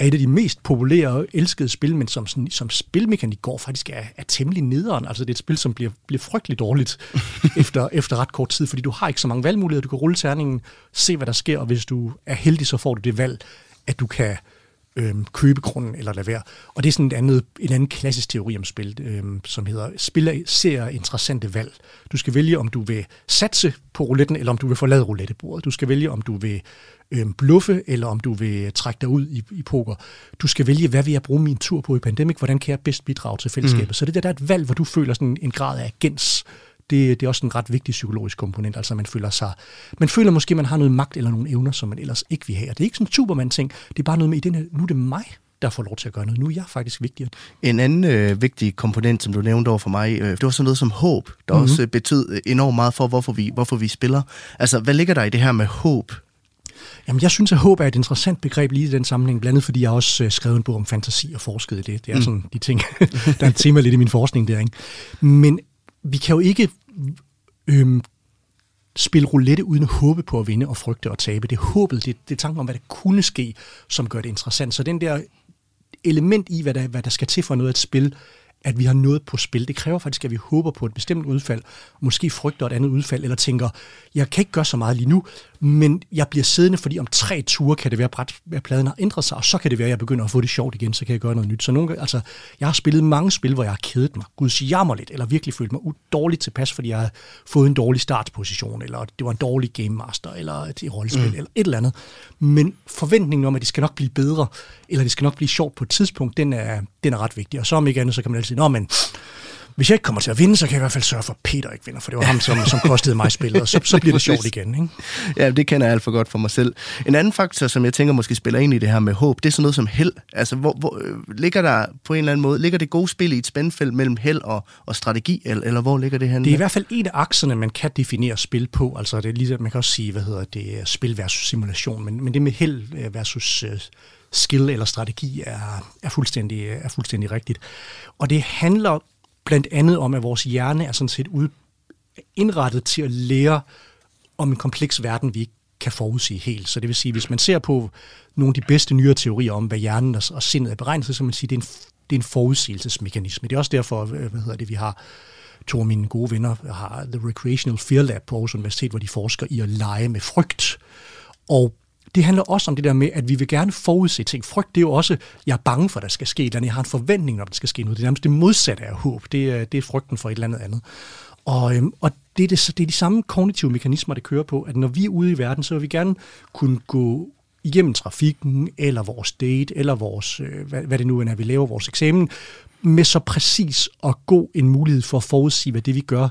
er et af de mest populære og elskede spil, men som, sådan, som spilmekanik går faktisk er, er temmelig nederen. Altså det er et spil, som bliver, bliver frygteligt dårligt efter, efter ret kort tid, fordi du har ikke så mange valgmuligheder. Du kan rulle terningen, se hvad der sker, og hvis du er heldig, så får du det valg, at du kan øhm, købe grunden eller lade være. Og det er sådan et andet, en anden klassisk teori om spil, øhm, som hedder, spiller ser interessante valg. Du skal vælge, om du vil satse på rouletten, eller om du vil forlade roulettebordet. Du skal vælge, om du vil øhm, bluffe, eller om du vil trække dig ud i, i poker. Du skal vælge, hvad vil jeg bruge min tur på i Pandemic? Hvordan kan jeg bedst bidrage til fællesskabet? Mm. Så det der, der er et valg, hvor du føler sådan en grad af agens. Det, det er også en ret vigtig psykologisk komponent. Altså man føler sig, man føler måske, man har noget magt eller nogle evner, som man ellers ikke vil have. Og det er ikke sådan en Superman-ting. Det er bare noget med, i den her, nu er det mig, der får lov til at gøre noget. Nu er jeg faktisk vigtigere.
En anden øh, vigtig komponent, som du nævnte over for mig, øh, det var sådan noget som håb, der mm-hmm. også betød enormt meget for, hvorfor vi, hvorfor vi spiller. Altså, hvad ligger der i det her med håb?
Jamen, jeg synes, at håb er et interessant begreb lige i den sammenhæng, blandt andet fordi jeg også øh, skrevet en bog om fantasi og forsket i det. Det er mm. sådan de ting, der er et tema lidt i min forskning der. Ikke? Men vi kan jo ikke øhm, spille roulette uden at håbe på at vinde og frygte og tabe. Det er håbet, det, det er tanken om, hvad der kunne ske, som gør det interessant. Så den der element i, hvad der, hvad der skal til for noget at spil, at vi har noget på spil. Det kræver faktisk, at vi håber på et bestemt udfald, måske frygter et andet udfald, eller tænker, jeg kan ikke gøre så meget lige nu, men jeg bliver siddende, fordi om tre ture kan det være, at pladen har ændret sig, og så kan det være, at jeg begynder at få det sjovt igen, så kan jeg gøre noget nyt. Så nogle, altså, jeg har spillet mange spil, hvor jeg har kedet mig, guds jammerligt, eller virkelig følt mig dårligt tilpas, fordi jeg har fået en dårlig startposition, eller det var en dårlig game master, eller et rollespil, mm. eller et eller andet. Men forventningen om, at det skal nok blive bedre, eller det skal nok blive sjovt på et tidspunkt, den er, den er ret vigtig. Og så om ikke andet, så kan man altid sige, nå, men hvis jeg ikke kommer til at vinde, så kan jeg i hvert fald sørge for, at Peter ikke vinder, for det var ham, som, som kostede mig spillet, og så, så bliver det sjovt igen. Ikke?
Ja, det kender jeg alt for godt for mig selv. En anden faktor, som jeg tænker måske spiller ind i det her med håb, det er sådan noget som held. Altså, hvor, hvor øh, ligger der på en eller anden måde, ligger det gode spil i et spændfelt mellem held og, og strategi, eller, eller hvor ligger det her?
Det er i hvert fald en af akserne, man kan definere spil på. Altså, det er lige, man kan også sige, hvad hedder det, spil versus simulation, men, men det med held øh, versus skill eller strategi er, er, fuldstændig, er fuldstændig rigtigt. Og det handler blandt andet om, at vores hjerne er sådan set ud, indrettet til at lære om en kompleks verden, vi ikke kan forudse helt. Så det vil sige, hvis man ser på nogle af de bedste nyere teorier om, hvad hjernen og sindet er beregnet så kan man sige, at det er en, det er en forudsigelsesmekanisme. Det er også derfor, øh, hvad hedder det, vi har to af mine gode venner har The Recreational Fear Lab på Aarhus Universitet, hvor de forsker i at lege med frygt. Og det handler også om det der med, at vi vil gerne forudse ting. Frygt, det er jo også, jeg er bange for, at der skal ske et eller andet. Jeg har en forventning om, at der skal ske noget. Det er nærmest det modsatte af håb. Det er, det er frygten for et eller andet andet. Og, øhm, og det, er det, det er de samme kognitive mekanismer, der kører på, at når vi er ude i verden, så vil vi gerne kunne gå igennem trafikken, eller vores date, eller vores, øh, hvad, hvad det nu er, vi laver vores eksamen, med så præcis og god en mulighed for at forudsige, hvad det vi gør,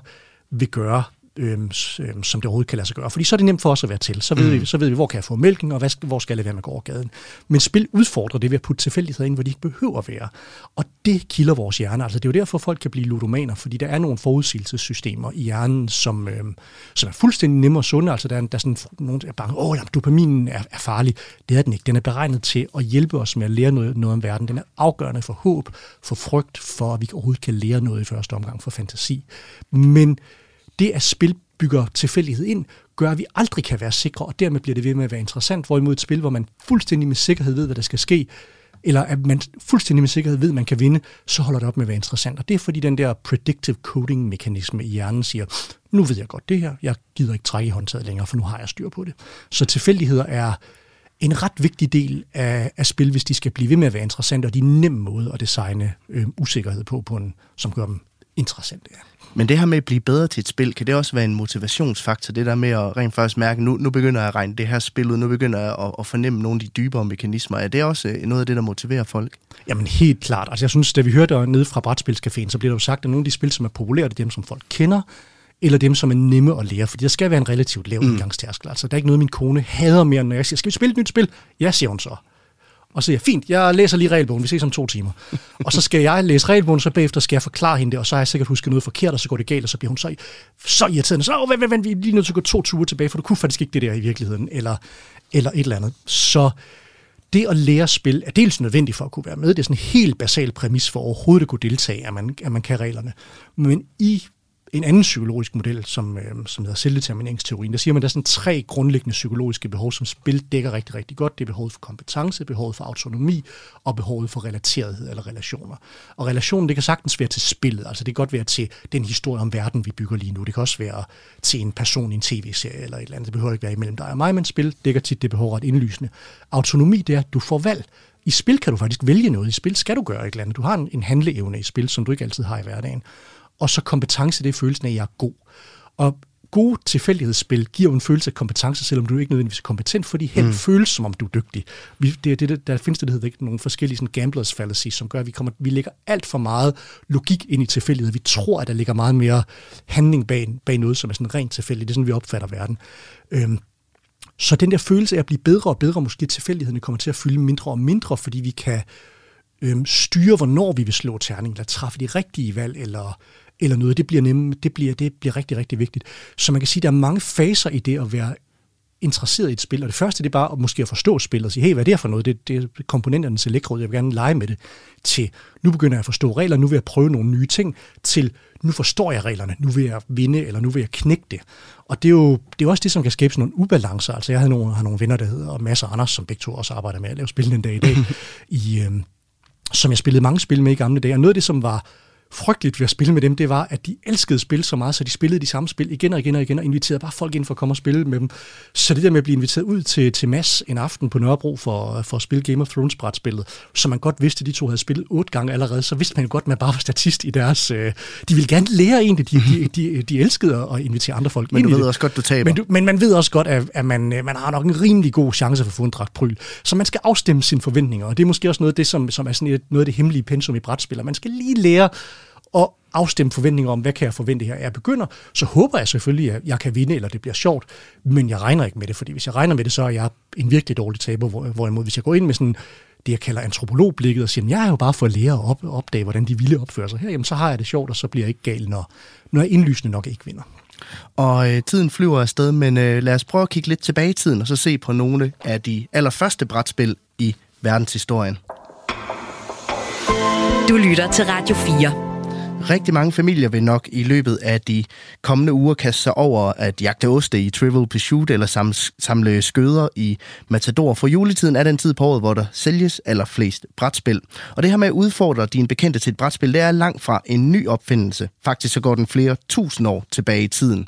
vil gøre øhm, øhm, som det overhovedet kan lade sig gøre. Fordi så er det nemt for os at være til. Så ved, mm. vi, så ved vi, hvor kan jeg få mælken, og hvad, hvor skal jeg være med at gå over gaden. Men spil udfordrer det ved at putte tilfældigheder ind, hvor de ikke behøver at være. Og det kilder vores hjerne. Altså, det er jo derfor, folk kan blive ludomaner, fordi der er nogle forudsigelsessystemer i hjernen, som, øhm, som er fuldstændig nemme og sunde. Altså, der er, der er sådan nogen, der er bange, åh, jamen, dopaminen er, er farlig. Det er den ikke. Den er beregnet til at hjælpe os med at lære noget, noget om verden. Den er afgørende for håb, for frygt, for at vi overhovedet kan lære noget i første omgang, for fantasi. Men det, at spil bygger tilfældighed ind, gør, at vi aldrig kan være sikre, og dermed bliver det ved med at være interessant. Hvorimod et spil, hvor man fuldstændig med sikkerhed ved, hvad der skal ske, eller at man fuldstændig med sikkerhed ved, at man kan vinde, så holder det op med at være interessant. Og det er fordi den der predictive coding-mekanisme i hjernen siger, nu ved jeg godt det her, jeg gider ikke trække i håndtaget længere, for nu har jeg styr på det. Så tilfældigheder er en ret vigtig del af, af spil, hvis de skal blive ved med at være interessante, og de er nem måde at designe øh, usikkerhed på, på en, som gør dem interessante. Ja.
Men det her med at blive bedre til et spil, kan det også være en motivationsfaktor? Det der med at rent faktisk mærke, nu, nu begynder jeg at regne det her spil ud, nu begynder jeg at, at fornemme nogle af de dybere mekanismer. Er det også øh, noget af det, der motiverer folk?
Jamen helt klart. Altså jeg synes, da vi hørte nede fra Brætspilscaféen, så bliver der jo sagt, at nogle af de spil, som er populære, det er dem, som folk kender, eller dem, som er nemme at lære, fordi der skal være en relativt lav mm. indgangstærskel. Altså, der er ikke noget, min kone hader mere, når jeg siger, skal vi spille et nyt spil? Ja, siger hun så. Og så siger jeg, fint, jeg læser lige regelbogen, vi ses om to timer. og så skal jeg læse regelbogen, så bagefter skal jeg forklare hende det, og så har jeg sikkert husket noget forkert, og så går det galt, og så bliver hun så, så irriterende. Så, vent, vent, vent, vi er lige nødt til at gå to ture tilbage, for du kunne faktisk ikke det der i virkeligheden, eller, eller et eller andet. Så det at lære spil er dels nødvendigt for at kunne være med. Det er sådan en helt basal præmis for overhovedet at kunne deltage, at man, at man kan reglerne. Men i en anden psykologisk model, som, øh, som hedder selvdetermineringsteorien. Der siger man, at der er sådan tre grundlæggende psykologiske behov, som spil dækker rigtig, rigtig godt. Det er behovet for kompetence, behovet for autonomi og behovet for relaterethed eller relationer. Og relationen, det kan sagtens være til spillet. Altså det kan godt være til den historie om verden, vi bygger lige nu. Det kan også være til en person i en tv-serie eller et eller andet. Det behøver ikke være imellem dig og mig, men spil dækker tit det behov ret indlysende. Autonomi, det er, at du får valg. I spil kan du faktisk vælge noget. I spil skal du gøre et eller andet. Du har en, en handleevne i spil, som du ikke altid har i hverdagen. Og så kompetence, det er følelsen af, at jeg er god. Og gode tilfældighedsspil giver en følelse af kompetence, selvom du ikke nødvendigvis er kompetent, fordi hen mm. føles, som om du er dygtig. Vi, det, det, der findes det, der hedder ikke, nogle forskellige sådan gamblers fallacy, som gør, at vi, kommer, vi lægger alt for meget logik ind i tilfældighed. Vi tror, at der ligger meget mere handling bag, bag noget, som er sådan rent tilfældigt. Det er sådan, vi opfatter verden. Øhm, så den der følelse af at blive bedre og bedre, måske tilfældighederne kommer til at fylde mindre og mindre, fordi vi kan øhm, styre, hvornår vi vil slå terning, eller træffe de rigtige valg, eller eller noget, det bliver, nemme, det bliver, det bliver rigtig, rigtig vigtigt. Så man kan sige, at der er mange faser i det at være interesseret i et spil, og det første det er bare at måske at forstå spillet og sige, hey, hvad er det her for noget? Det, det er komponenternes elektrod, jeg vil gerne lege med det, til nu begynder jeg at forstå regler, nu vil jeg prøve nogle nye ting, til nu forstår jeg reglerne, nu vil jeg vinde, eller nu vil jeg knække det. Og det er jo det er også det, som kan skabe sådan nogle ubalancer. Altså jeg havde nogle, har nogle venner, der hedder Mads og Anders, som begge to også arbejder med at lave spil en dag i dag, i, øh, som jeg spillede mange spil med i gamle dage. Og noget af det, som var frygteligt ved at spille med dem, det var, at de elskede spil så meget, så de spillede de samme spil igen og igen og igen, og inviterede bare folk ind for at komme og spille med dem. Så det der med at blive inviteret ud til, til Mass en aften på Nørrebro for, for at spille Game of Thrones brætspillet, som man godt vidste, at de to havde spillet otte gange allerede, så vidste man jo godt, at man bare var statist i deres... Øh, de ville gerne lære egentlig, de, de, de, de elskede at invitere andre folk
Men
ind
du ved
det.
også godt, du taber.
Men, du, men man ved også godt, at, at man, øh, man har nok en rimelig god chance for at få en dragt pryl. Så man skal afstemme sine forventninger, og det er måske også noget af det, som, som er sådan et, noget af det hemmelige pensum i brætspil. Man skal lige lære og afstemme forventninger om, hvad kan jeg forvente her, jeg begynder, så håber jeg selvfølgelig, at jeg kan vinde, eller det bliver sjovt, men jeg regner ikke med det, fordi hvis jeg regner med det, så er jeg en virkelig dårlig taber, hvorimod hvis jeg går ind med sådan det, jeg kalder antropologblikket, og siger, jeg er jo bare for at lære at op, opdage, hvordan de ville opføre sig her, jamen så har jeg det sjovt, og så bliver jeg ikke gal, når, når jeg indlysende nok ikke vinder.
Og øh, tiden flyver afsted, men øh, lad os prøve at kigge lidt tilbage i tiden, og så se på nogle af de allerførste brætspil i verdenshistorien.
Du lytter til Radio 4.
Rigtig mange familier vil nok i løbet af de kommende uger kaste sig over at jagte oste i Trivial Pursuit eller samle, skøder i Matador. For juletiden er den tid på året, hvor der sælges allerflest brætspil. Og det her med at udfordre dine bekendte til et brætspil, det er langt fra en ny opfindelse. Faktisk så går den flere tusind år tilbage i tiden.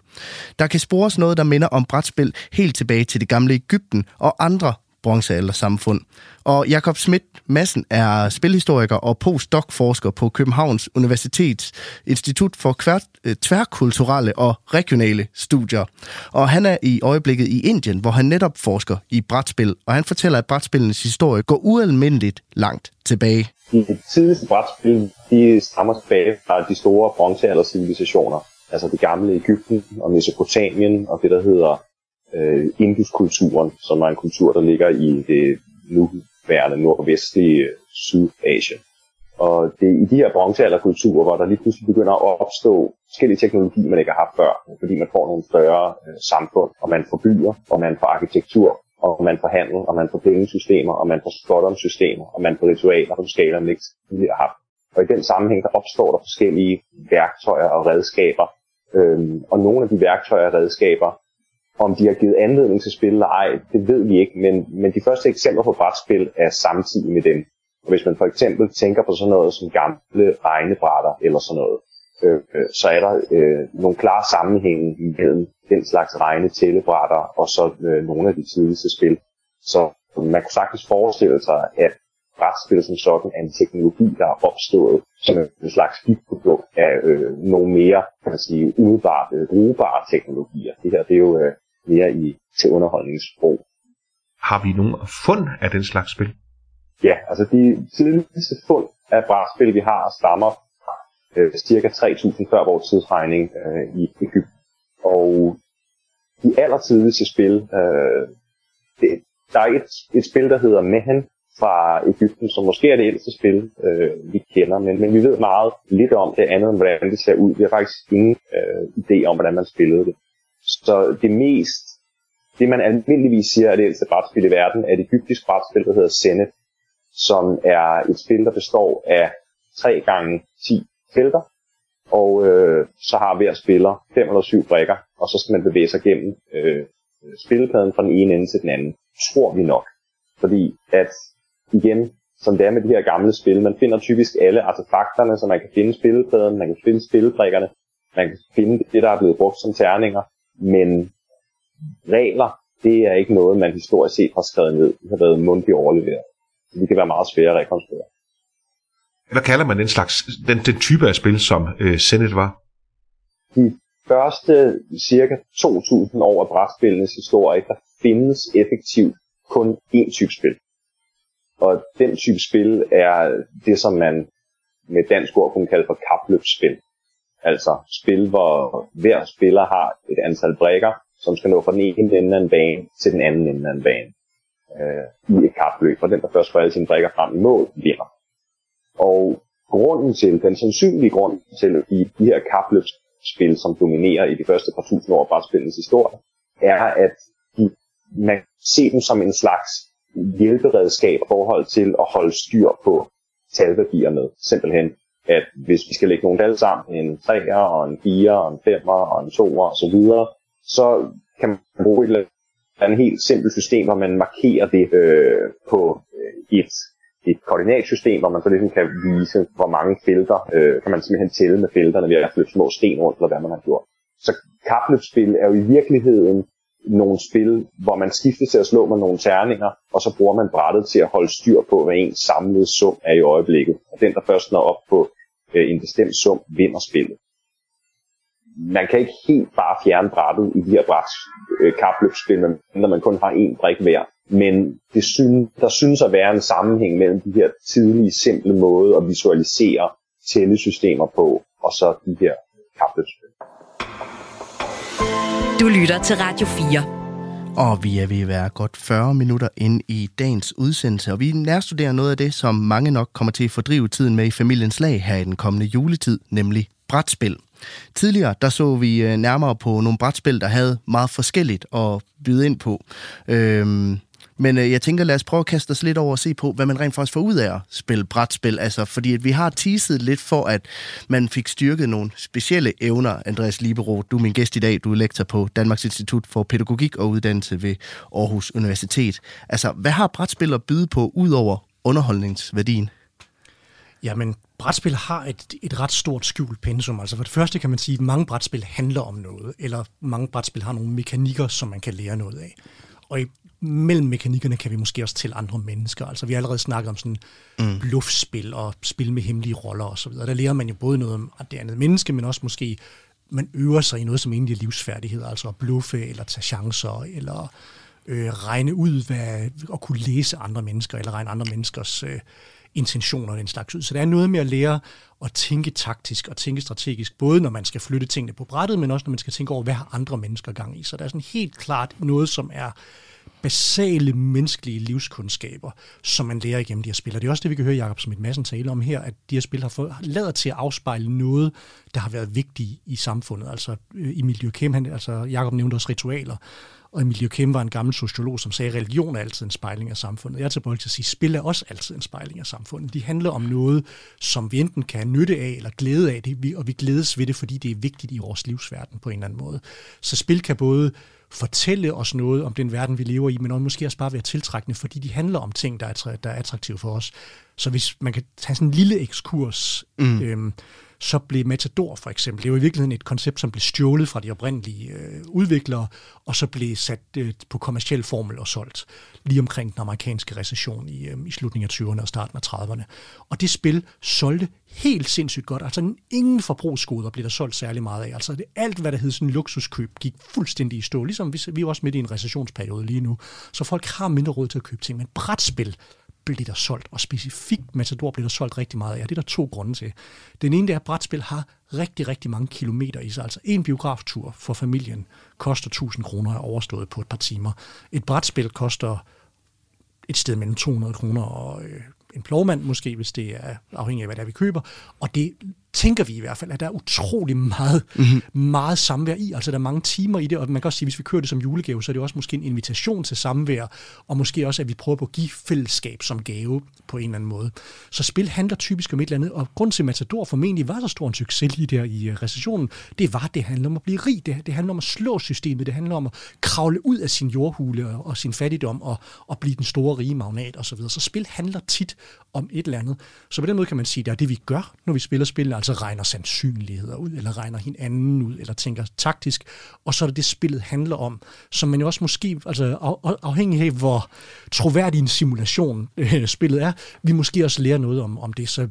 Der kan spores noget, der minder om brætspil helt tilbage til det gamle Ægypten og andre bronzealdersamfund. Og Jakob Schmidt Madsen er spilhistoriker og postdoc-forsker på Københavns Universitets Institut for øh, tværkulturelle og regionale studier. Og han er i øjeblikket i Indien, hvor han netop forsker i brætspil, og han fortæller, at brætspillenes historie går ualmindeligt langt tilbage.
De tidligste brætspil, de stammer tilbage fra de store bronzealdercivilisationer. altså det gamle Ægypten og Mesopotamien og det, der hedder øh, Induskulturen, som er en kultur, der ligger i det nuværende nordvestlige Sydasien. Og det er i de her bronzealderkulturer, hvor der lige pludselig begynder at opstå forskellige teknologi, man ikke har haft før, fordi man får nogle større øh, samfund, og man får byer, og man får arkitektur, og man får handel, og man får pengesystemer, og man får spottomsystemer, og man får ritualer på skala, man ikke tidligere har haft. Og i den sammenhæng, der opstår der forskellige værktøjer og redskaber, øhm, og nogle af de værktøjer og redskaber, om de har givet anledning til spil eller ej, det ved vi ikke, men, men de første eksempler på brætspil er samtidig med dem. Og hvis man for eksempel tænker på sådan noget som gamle regnebrætter eller sådan noget, øh, øh, så er der øh, nogle klare sammenhænge mellem den slags regne tællebrætter og så øh, nogle af de tidligste spil. Så man kunne sagtens forestille sig, at brætspil som sådan er en teknologi, der er opstået som en slags biprodukt af øh, nogle mere, kan man sige, umiddelbart øh, brugbare teknologier. Det her det er jo øh, mere i til underholdningssprog.
Har vi nogle fund af den slags spil?
Ja, altså de tidligste fund af brætspil, vi har, stammer øh, cirka 3.000 før vores tidsregning øh, i Ægypten. Og de allertidligste spil, øh, det, der er et, et spil, der hedder Mehen fra Ægypten, som måske er det ældste spil, øh, vi kender, men, men vi ved meget lidt om det andet, end hvordan det ser ud. Vi har faktisk ingen øh, idé om, hvordan man spillede det. Så det mest, det man almindeligvis siger er det ældste brætspil i verden, er et egyptisk brætspil, der hedder Senet, som er et spil, der består af 3 gange 10 felter, og øh, så har hver spiller 5 eller syv brikker, og så skal man bevæge sig gennem øh, spillepladen fra den ene ende til den anden. Tror vi nok. Fordi at igen, som det er med de her gamle spil, man finder typisk alle artefakterne, så man kan finde spillepladen, man kan finde spillebrikkerne, man kan finde det, der er blevet brugt som terninger, men regler, det er ikke noget, man historisk set har skrevet ned. Det har været mundtligt overleveret. Så det kan være meget svære at rekonstruere.
Hvad kalder man den slags, den, den type af spil, som øh, Senet var?
De første cirka 2.000 år af brætspillenes historie, der findes effektivt kun én type spil. Og den type spil er det, som man med dansk ord kunne kalde for kapløbsspil. Altså spil, hvor hver spiller har et antal brækker, som skal nå fra den ene ende af en bane til den anden ende af en bane øh, i et kapløb, og den, der først får alle sine brækker frem i mål, vinder. Og grunden til, den sandsynlige grund til i de her kapløbsspil, som dominerer i de første par tusind år af brætspillens historie, er, at de, man ser dem som en slags hjælperedskab i forhold til at holde styr på talværdier med. Simpelthen, at hvis vi skal lægge nogle tal sammen, en 3'er og en 4'er og en 5'er og en 2'er og så videre, så kan man bruge et eller andet helt simpelt system, hvor man markerer det øh, på øh, et, et koordinatsystem, hvor man så ligesom kan vise, hvor mange felter, øh, kan man simpelthen tælle med felterne ved at flytte små sten rundt, eller hvad man har gjort. Så kapløbsspil er jo i virkeligheden nogle spil, hvor man skifter til at slå med nogle terninger, og så bruger man brættet til at holde styr på, hvad ens samlede sum er i øjeblikket. Og den, der først når op på øh, en bestemt sum, vinder spillet. Man kan ikke helt bare fjerne brættet i de her bræt øh, kapløbsspil, når man kun har én brik hver. Men det synes, der synes at være en sammenhæng mellem de her tidlige, simple måder at visualisere tællesystemer på, og så de her kapløbsspil.
Du lytter til Radio 4.
Og vi er ved at være godt 40 minutter ind i dagens udsendelse, og vi nærstuderer noget af det, som mange nok kommer til at fordrive tiden med i familiens lag her i den kommende juletid, nemlig brætspil. Tidligere der så vi øh, nærmere på nogle brætspil, der havde meget forskelligt at byde ind på. Øhm, men øh, jeg tænker, lad os prøve at kaste os lidt over og se på, hvad man rent faktisk får ud af at spille brætspil. Altså, fordi at vi har teaset lidt for, at man fik styrket nogle specielle evner. Andreas Libero, du er min gæst i dag. Du er lektor på Danmarks Institut for Pædagogik og Uddannelse ved Aarhus Universitet. Altså, hvad har brætspil at byde på, ud over underholdningsværdien?
Jamen, brætspil har et, et ret stort skjult pensum. Altså for det første kan man sige, at mange brætspil handler om noget, eller mange brætspil har nogle mekanikker, som man kan lære noget af. Og i, mellem mekanikkerne kan vi måske også til andre mennesker. Altså vi har allerede snakket om sådan mm. bluffspil og spil med hemmelige roller osv. Der lærer man jo både noget om det andet menneske, men også måske man øver sig i noget som egentlig er livsfærdighed, altså at bluffe eller tage chancer, eller øh, regne ud hvad, og kunne læse andre mennesker, eller regne andre menneskers øh, intentioner og den slags ud. Så der er noget med at lære at tænke taktisk og tænke strategisk, både når man skal flytte tingene på brættet, men også når man skal tænke over, hvad har andre mennesker gang i. Så der er sådan helt klart noget, som er basale menneskelige livskundskaber, som man lærer igennem de her spil. Og det er også det, vi kan høre Jacob Schmidt Madsen tale om her, at de her spil har fået, lavet til at afspejle noget, der har været vigtigt i samfundet. Altså øh, Emil han, altså Jacob nævnte også ritualer, og Emil Kem var en gammel sociolog, som sagde, at religion er altid en spejling af samfundet. Jeg er tilbøjelig til at sige, at spil er også altid en spejling af samfundet. De handler om noget, som vi enten kan nytte af eller glæde af, det, og vi glædes ved det, fordi det er vigtigt i vores livsverden på en eller anden måde. Så spil kan både fortælle os noget om den verden, vi lever i, men også måske også bare være tiltrækkende, fordi de handler om ting, der er, der er attraktive for os. Så hvis man kan tage sådan en lille ekskurs, mm. øhm, så blev Matador for eksempel, det er jo i virkeligheden et koncept, som blev stjålet fra de oprindelige øh, udviklere, og så blev sat øh, på kommersiel formel og solgt lige omkring den amerikanske recession i, øh, i slutningen af 20'erne og starten af 30'erne. Og det spil solgte helt sindssygt godt. Altså ingen forbrugsgoder blev der solgt særlig meget af. Altså det, alt, hvad der hed sådan luksuskøb, gik fuldstændig i stå. Ligesom vi, vi er også midt i en recessionsperiode lige nu. Så folk har mindre råd til at købe ting. Men brætspil, blev der solgt, og specifikt Matador blev der solgt rigtig meget af. Det er der to grunde til. Den ene det er, at brætspil har rigtig, rigtig mange kilometer i sig. Altså en biograftur for familien koster 1000 kroner og overstået på et par timer. Et brætspil koster et sted mellem 200 kroner og øh, en plovmand måske, hvis det er afhængig af, hvad det er, vi køber. Og det tænker vi i hvert fald, at der er utrolig meget, mm-hmm. meget samvær i. Altså der er mange timer i det, og man kan også sige, at hvis vi kører det som julegave, så er det også måske en invitation til samvær, og måske også, at vi prøver på at give fællesskab som gave på en eller anden måde. Så spil handler typisk om et eller andet, og grund til, at Matador formentlig var så stor en succes lige der i uh, recessionen, det var, at det handler om at blive rig, det, det handler om at slå systemet, det handler om at kravle ud af sin jordhule og, og sin fattigdom og, og blive den store rige magnat osv. Så, videre. så spil handler tit om et eller andet. Så på den måde kan man sige, at det er det, vi gør, når vi spiller spil, altså regner sandsynligheder ud, eller regner hinanden ud, eller tænker taktisk, og så er det det, spillet handler om, som man jo også måske, altså afhængig af, hvor troværdig en simulation øh, spillet er, vi måske også lærer noget om, om det. Så,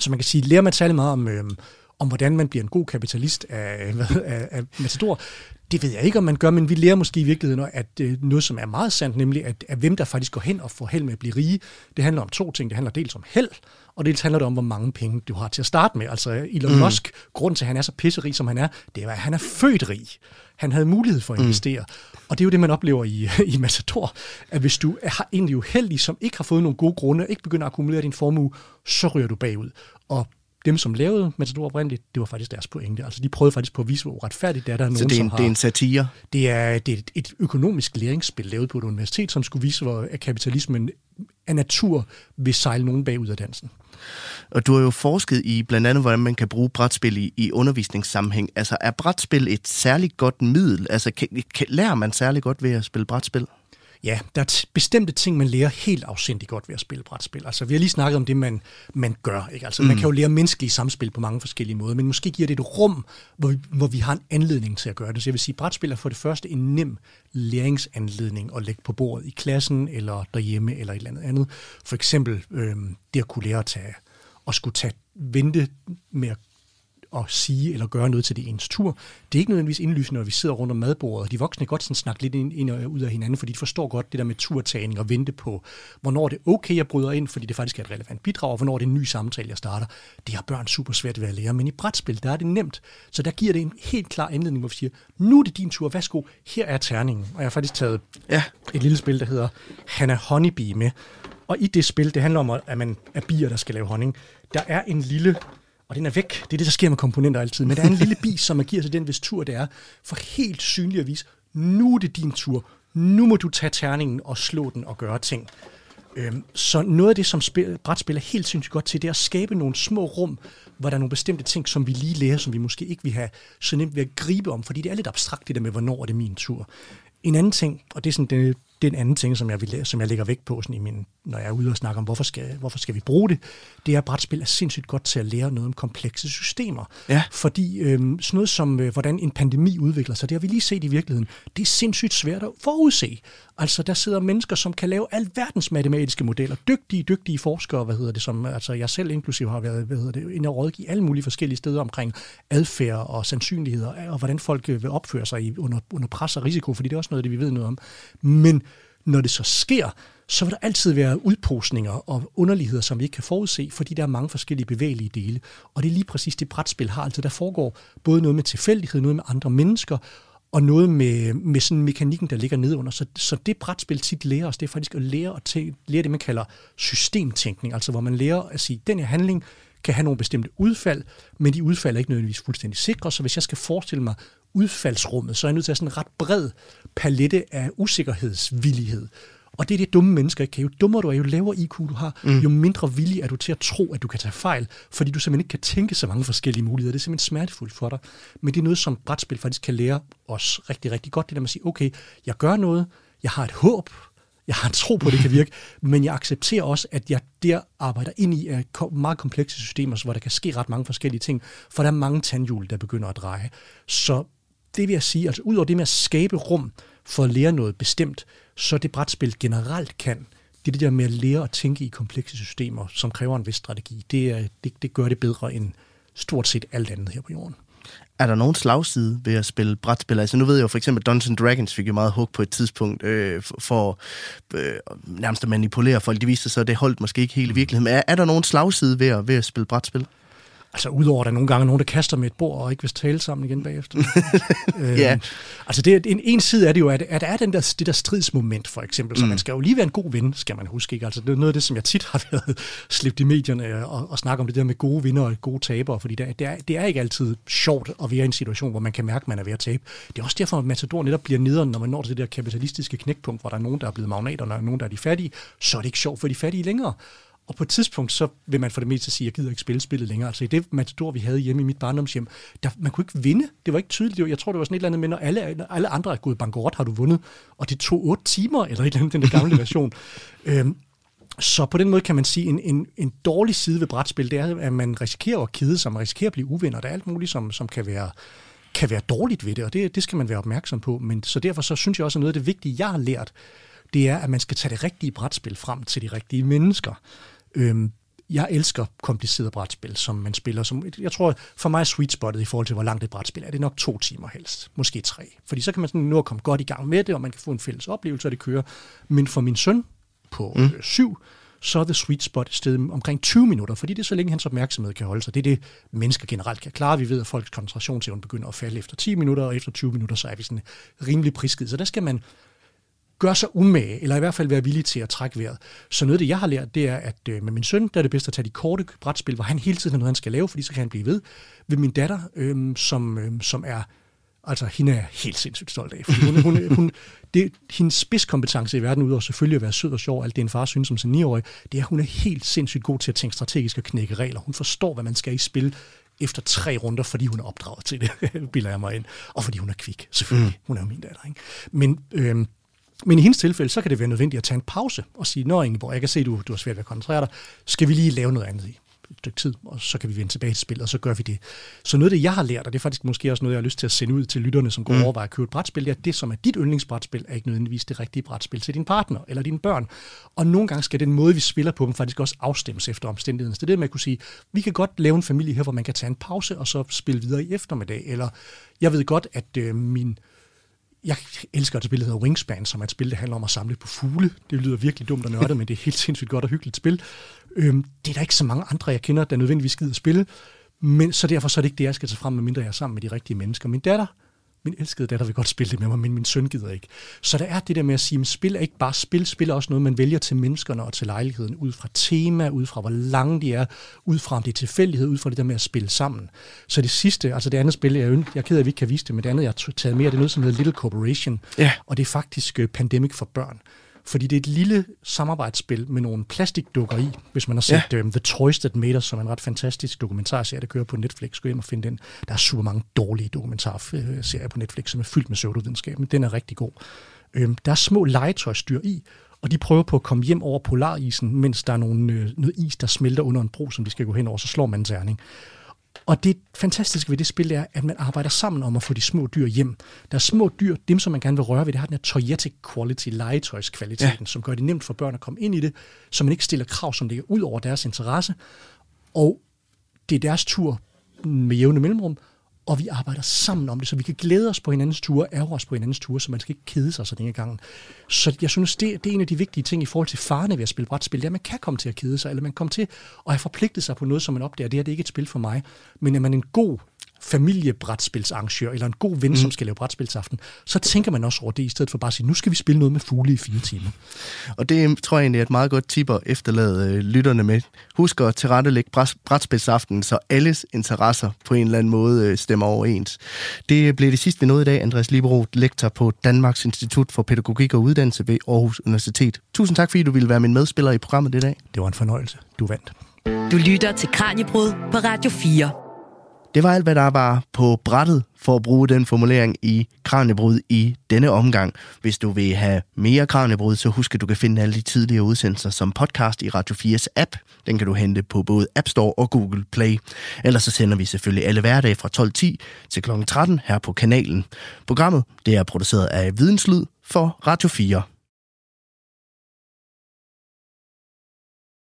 så man kan sige, lærer man særlig meget om, øh, om hvordan man bliver en god kapitalist af, hvad, af, af Matador, det ved jeg ikke, om man gør, men vi lærer måske i virkeligheden, at øh, noget, som er meget sandt, nemlig at, at hvem der faktisk går hen og får held med at blive rige, det handler om to ting. Det handler dels om held, og dels handler det om, hvor mange penge du har til at starte med. Altså Elon mm. Musk, grund til, at han er så pisserig, som han er, det er, at han er født rig. Han havde mulighed for at mm. investere. Mm. Og det er jo det, man oplever i, i Matador, at hvis du er egentlig uheldig, som ikke har fået nogle gode grunde, ikke begynder at akkumulere din formue, så ryger du bagud. Og dem, som lavede Matador oprindeligt, det var faktisk deres pointe. Altså, de prøvede faktisk på at vise, hvor uretfærdigt det er. Der er nogen,
Så det er,
en,
har, det er en satire?
Det er, det er et, et økonomisk læringsspil lavet på et universitet, som skulle vise, hvor kapitalismen af natur vil sejle nogen bagud af dansen.
Og du har jo forsket i blandt andet, hvordan man kan bruge brætspil i, i undervisningssammenhæng. Altså, er brætspil et særligt godt middel? Altså, kan, kan, lærer man særligt godt ved at spille brætspil?
Ja, der er bestemte ting, man lærer helt afsindigt godt ved at spille brætspil. Altså, vi har lige snakket om det, man, man gør. Ikke? Altså, mm. Man kan jo lære menneskelige samspil på mange forskellige måder, men måske giver det et rum, hvor vi, hvor vi har en anledning til at gøre det. Så jeg vil sige, brætspil er for det første en nem læringsanledning at lægge på bordet i klassen, eller derhjemme, eller et eller andet andet. For eksempel øh, det at kunne lære at tage, at skulle tage, vente med at at sige eller gøre noget til det ens tur. Det er ikke nødvendigvis indlysende, når vi sidder rundt om madbordet, de voksne kan godt sådan snakke lidt ind, ind og ud af hinanden, fordi de forstår godt det der med turtagning og vente på, hvornår det er okay, jeg bryder ind, fordi det faktisk er et relevant bidrag, og hvornår det er en ny samtale, jeg starter. Det har børn super svært ved at lære, men i brætspil, der er det nemt. Så der giver det en helt klar anledning, hvor vi siger, nu er det din tur, værsgo, her er terningen. Og jeg har faktisk taget ja. et lille spil, der hedder Hannah Honeybee med. Og i det spil, det handler om, at man er bier, der skal lave honning. Der er en lille og den er væk. Det er det, der sker med komponenter altid. Men der er en lille bis, som man giver til den, hvis tur det er, for helt synlig at vise, nu er det din tur. Nu må du tage terningen og slå den og gøre ting. Øhm, så noget af det, som spil, brætspil er helt sindssygt godt til, det er at skabe nogle små rum, hvor der er nogle bestemte ting, som vi lige lærer, som vi måske ikke vil have så nemt ved at gribe om, fordi det er lidt abstrakt det der med, hvornår er det min tur. En anden ting, og det er sådan det, det er en anden ting, som jeg, vil, som jeg lægger vægt på, sådan i min, når jeg er ude og snakke om, hvorfor skal, hvorfor skal vi bruge det, det er, brætspil er sindssygt godt til at lære noget om komplekse systemer.
Ja.
Fordi øhm, sådan noget som, øh, hvordan en pandemi udvikler sig, det har vi lige set i virkeligheden, det er sindssygt svært at forudse. Altså, der sidder mennesker, som kan lave alverdens matematiske modeller, dygtige, dygtige forskere, hvad hedder det, som altså jeg selv inklusiv har været, hvad hedder det, inde og rådgive alle mulige forskellige steder omkring adfærd og sandsynligheder, og hvordan folk øh, vil opføre sig under, under pres og risiko, fordi det er også noget, det vi ved noget om. Men når det så sker, så vil der altid være udposninger og underligheder, som vi ikke kan forudse, fordi der er mange forskellige bevægelige dele. Og det er lige præcis det brætspil har. Altså der foregår både noget med tilfældighed, noget med andre mennesker, og noget med, med sådan mekanikken, der ligger nedenunder. Så, så det brætspil tit lærer os, det er faktisk at lære, at tæ- lære det, man kalder systemtænkning, altså hvor man lærer at sige, at den her handling kan have nogle bestemte udfald, men de udfald er ikke nødvendigvis fuldstændig sikre, så hvis jeg skal forestille mig udfaldsrummet, så er jeg nødt til at have sådan en ret bred palette af usikkerhedsvillighed. Og det er det, dumme mennesker ikke kan. Jo dummere du er, jo lavere IQ du har, mm. jo mindre villig er du til at tro, at du kan tage fejl, fordi du simpelthen ikke kan tænke så mange forskellige muligheder. Det er simpelthen smertefuldt for dig. Men det er noget, som brætspil faktisk kan lære os rigtig, rigtig godt. Det der med at sige, okay, jeg gør noget, jeg har et håb, jeg har en tro på, at det kan virke, men jeg accepterer også, at jeg der arbejder ind i meget komplekse systemer, hvor der kan ske ret mange forskellige ting, for der er mange tandhjul, der begynder at dreje. Så det vil jeg sige, altså ud over det med at skabe rum for at lære noget bestemt, så det brætspil generelt kan, det er det der med at lære at tænke i komplekse systemer, som kræver en vis strategi. Det, er, det, det gør det bedre end stort set alt andet her på jorden.
Er der nogen slagside ved at spille brætspil? Altså nu ved jeg jo for eksempel, Dungeons Dragons fik jo meget hug på et tidspunkt øh, for øh, nærmest at manipulere folk. Det viste sig så, at det holdt måske ikke helt i virkeligheden. Men er, er der nogen slagside ved at, ved at spille brætspil?
Altså udover at der nogle gange er nogen, der kaster med et bord og ikke vil tale sammen igen bagefter.
ja.
øhm, altså det, en, en side er det jo, at, at der er den der, det der stridsmoment for eksempel, så mm. man skal jo lige være en god ven, skal man huske. Ikke? Altså det er noget af det, som jeg tit har været slipt i medierne og, og snakke om det der med gode vinder og gode tabere, fordi det, det, er, det er ikke altid sjovt at være i en situation, hvor man kan mærke, at man er ved at tabe. Det er også derfor, at Matador netop bliver nederen, når man når til det der kapitalistiske knækpunkt, hvor der er nogen, der er blevet magnater, og der er nogen, der er de fattige, så er det ikke sjovt for de fattige længere. Og på et tidspunkt, så vil man for det meste sige, at jeg gider ikke spille spillet længere. Altså i det matador, vi havde hjemme i mit barndomshjem, der, man kunne ikke vinde. Det var ikke tydeligt. Jeg tror, det var sådan et eller andet med, når alle, alle andre er gået bankerot, har du vundet. Og det tog otte timer, eller et eller andet, den der gamle version. øhm, så på den måde kan man sige, en, en, en dårlig side ved brætspil, det er, at man risikerer at kede sig, man risikerer at blive uvenner. Der er alt muligt, som, som kan være kan være dårligt ved det, og det, det skal man være opmærksom på. Men så derfor så synes jeg også, at noget af det vigtige, jeg har lært, det er, at man skal tage det rigtige brætspil frem til de rigtige mennesker. Øhm, jeg elsker kompliceret brætspil, som man spiller. Som, jeg tror, for mig er sweet spottet i forhold til, hvor langt et brætspil er. Det er nok to timer helst. Måske tre. Fordi så kan man sådan nå at komme godt i gang med det, og man kan få en fælles oplevelse, og det kører. Men for min søn på mm. øh, syv, så er det sweet spot et sted omkring 20 minutter, fordi det er så længe hans opmærksomhed kan holde sig. Det er det, mennesker generelt kan klare. Vi ved, at folks koncentrationsevne begynder at falde efter 10 minutter, og efter 20 minutter, så er vi sådan rimelig prisgivet. Så der skal man gøre sig umage, eller i hvert fald være villig til at trække vejret. Så noget af det, jeg har lært, det er, at øh, med min søn, der er det bedst at tage de korte brætspil, hvor han hele tiden har noget, han skal lave, fordi så kan han blive ved. Ved min datter, øh, som, øh, som er Altså, hende er jeg helt sindssygt stolt af. Fordi hun, hun, hun, det, hendes spidskompetence i verden, udover selvfølgelig at være sød og sjov, alt det en far synes som sin 9-årig, det er, at hun er helt sindssygt god til at tænke strategisk og knække regler. Hun forstår, hvad man skal i spil efter tre runder, fordi hun er opdraget til det, bilder jeg mig ind. Og fordi hun er kvik, selvfølgelig. Mm. Hun er jo min datter, ikke? Men øh, men i hendes tilfælde, så kan det være nødvendigt at tage en pause og sige, Nå Ingeborg, jeg kan se, du, du har svært ved at koncentrere dig. Skal vi lige lave noget andet i et stykke tid, og så kan vi vende tilbage til spillet, og så gør vi det. Så noget af det, jeg har lært, og det er faktisk måske også noget, jeg har lyst til at sende ud til lytterne, som går mm. over at købe et brætspil, det er, at det, som er dit yndlingsbrætspil, er ikke nødvendigvis det rigtige brætspil til din partner eller dine børn. Og nogle gange skal den måde, vi spiller på dem, faktisk også afstemmes efter omstændighederne. Så det er det, man kunne sige, vi kan godt lave en familie her, hvor man kan tage en pause, og så spille videre i eftermiddag. Eller jeg ved godt, at øh, min jeg elsker et spil, der hedder Wingspan, som er et spil, der handler om at samle på fugle. Det lyder virkelig dumt og nørdet, men det er helt sindssygt godt og hyggeligt spil. Øhm, det er der ikke så mange andre, jeg kender, der nødvendigvis gider at spille. Men så derfor så er det ikke det, jeg skal tage frem, medmindre jeg er sammen med de rigtige mennesker. Min datter, min elskede datter vil godt spille det med mig, men min søn gider ikke. Så der er det der med at sige, at spil er ikke bare spil, spil er også noget, man vælger til menneskerne og til lejligheden, ud fra tema, ud fra hvor lange de er, ud fra om det er tilfældighed, ud fra det der med at spille sammen. Så det sidste, altså det andet spil, jeg, jeg er ked af, at vi ikke kan vise det, men det andet, jeg har taget mere, det er noget, som hedder Little Corporation,
ja.
og det er faktisk uh, Pandemic for børn. Fordi det er et lille samarbejdsspil med nogle plastikdukker i. Hvis man har set ja. um, The Toys That Made Us, som er en ret fantastisk dokumentarserie, der kører på Netflix, gå hjem og finde den. Der er super mange dårlige dokumentarserier på Netflix, som er fyldt med pseudovidenskab, men den er rigtig god. Um, der er små legetøjsdyr i, og de prøver på at komme hjem over polarisen, mens der er nogle, øh, noget is, der smelter under en bro, som de skal gå hen over, så slår man en terning. Og det fantastiske ved det spil er, at man arbejder sammen om at få de små dyr hjem. Der er små dyr, dem som man gerne vil røre ved, det har den her toyetic quality, legetøjskvaliteten, ja. som gør det nemt for børn at komme ind i det, så man ikke stiller krav, som ligger ud over deres interesse. Og det er deres tur med jævne mellemrum og vi arbejder sammen om det, så vi kan glæde os på hinandens ture, ære os på hinandens ture, så man skal ikke kede sig sådan en gang. Så jeg synes, det, det er en af de vigtige ting i forhold til farne ved at spille brætspil, det er, at man kan komme til at kede sig, eller man kommer til at have forpligtet sig på noget, som man opdager, det her det er ikke et spil for mig, men er man en god familiebrætspilsarrangør, eller en god ven, mm. som skal lave brætspilsaften, så tænker man også over det, i stedet for bare at sige, nu skal vi spille noget med fugle i fire timer.
Og det tror jeg egentlig er et meget godt tip at efterlade øh, lytterne med. Husk at tilrettelægge brætspilsaften, så alles interesser på en eller anden måde øh, stemmer overens. Det blev det sidste, vi nåede i dag. Andreas Libero, lektor på Danmarks Institut for Pædagogik og Uddannelse ved Aarhus Universitet. Tusind tak, fordi du ville være min medspiller i programmet i dag.
Det var en fornøjelse. Du vandt.
Du lytter til Kranjebrud på Radio 4.
Det var alt, hvad der var på brættet for at bruge den formulering i Kranjebrud i denne omgang. Hvis du vil have mere Kranjebrud, så husk, at du kan finde alle de tidligere udsendelser som podcast i Radio 4's app. Den kan du hente på både App Store og Google Play. Ellers så sender vi selvfølgelig alle hverdage fra 12.10 til kl. 13 her på kanalen. Programmet det er produceret af Videnslyd for Radio 4.